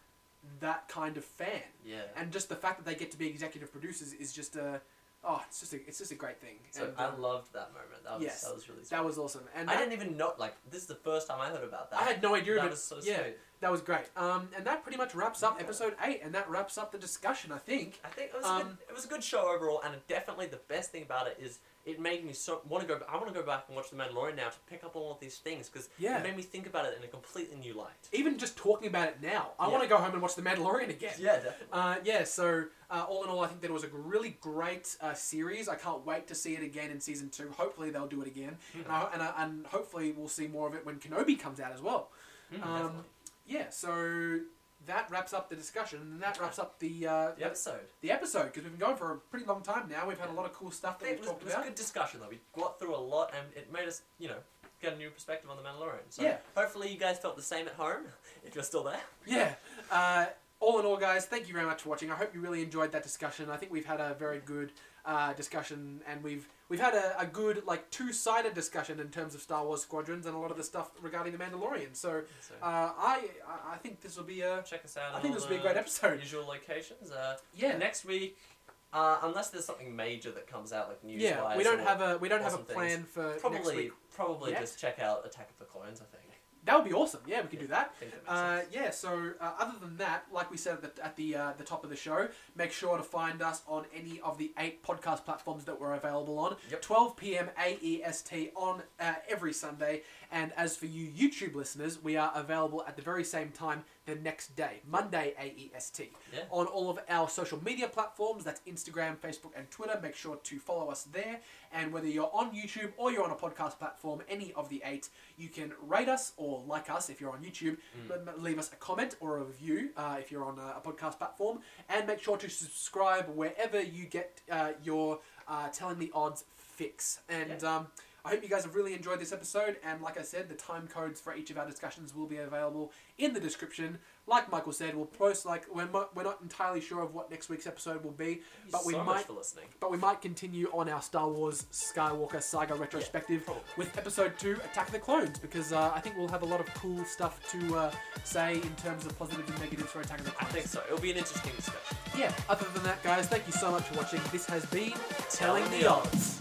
that kind of fan, Yeah. and just the fact that they get to be executive producers is just a oh, it's just a it's just a great thing. So and, I um, loved that moment. That was yes, that was really. Sweet. that was awesome, and I that- didn't even know. Like this is the first time I heard about that. I had no idea that was so yeah, sweet. That was great. Um, and that pretty much wraps up Yeah. episode eight, and that wraps up the discussion. I think. I think it was a Um, good, it was a good show overall, and definitely the best thing about it is it made me so want to go. I want to go back and watch The Mandalorian now to pick up on all of these things because Yeah. it made me think about it in a completely new light. Even just talking about it now, I Yeah. want to go home and watch The Mandalorian again. Yeah, definitely. Uh, yeah, so uh, all in all, I think that it was a really great uh, series. I can't wait to see it again in season two. Hopefully, they'll do it again, Hmm. and, I, and, I, and hopefully, we'll see more of it when Kenobi comes out as well. Mm, um, definitely. Yeah, so that wraps up the discussion, and that wraps up the uh, The episode. the episode because we've been going for a pretty long time now. We've had a lot of cool stuff that it we've was, talked it was about. a good discussion though. We got through a lot, and it made us, you know, get a new perspective on the Mandalorian. So Yeah. hopefully you guys felt the same at home, if you're still there. Yeah. Uh, all in all, guys, thank you very much for watching. I hope you really enjoyed that discussion. I think we've had a very good uh, discussion, and we've we've had a, a good like two sided discussion in terms of Star Wars Squadrons and a lot of the stuff regarding the Mandalorian. So uh, I I think this will be a check us out. I think this will be a great episode. Usual locations. Uh, yeah Next week, Uh, unless there's something major that comes out like news. Yeah, we don't have a we don't have a awesome things. plan for next Probably, week. probably yet. just check out Attack of the Clones. I think. That would be awesome. Yeah, we could do that. That Uh, yeah, so uh, other than that, like we said at the, at the, uh, the top of the show, make sure to find us on any of the eight podcast platforms that we're available on. Yep. 12 p.m. AEST on uh, every Sunday. And as for you YouTube listeners, we are available at the very same time the next day, Monday AEST. Yeah. On all of our social media platforms, that's Instagram, Facebook, and Twitter. Make sure to follow us there. And whether you're on YouTube or you're on a podcast platform, any of the eight, you can rate us or like us if you're on YouTube. Mm. Leave us a comment or a review uh, if you're on a, a podcast platform. And make sure to subscribe wherever you get uh, your uh, Telling the Odds fix. And um, I hope you guys have really enjoyed this episode. And like I said, the time codes for each of our discussions will be available in the description. Like Michael said, we'll post like we're not, we're not entirely sure of what next week's episode will be, but we so much might for listening. but we might continue on our Star Wars Skywalker saga retrospective probably. with episode two, Attack of the Clones, because uh, I think we'll have a lot of cool stuff to uh, say in terms of positives and negatives for Attack of the Clones. I think so. It'll be an interesting discussion. Yeah. Other than that, guys, thank you so much for watching. This has been Telling Telling the the Odds.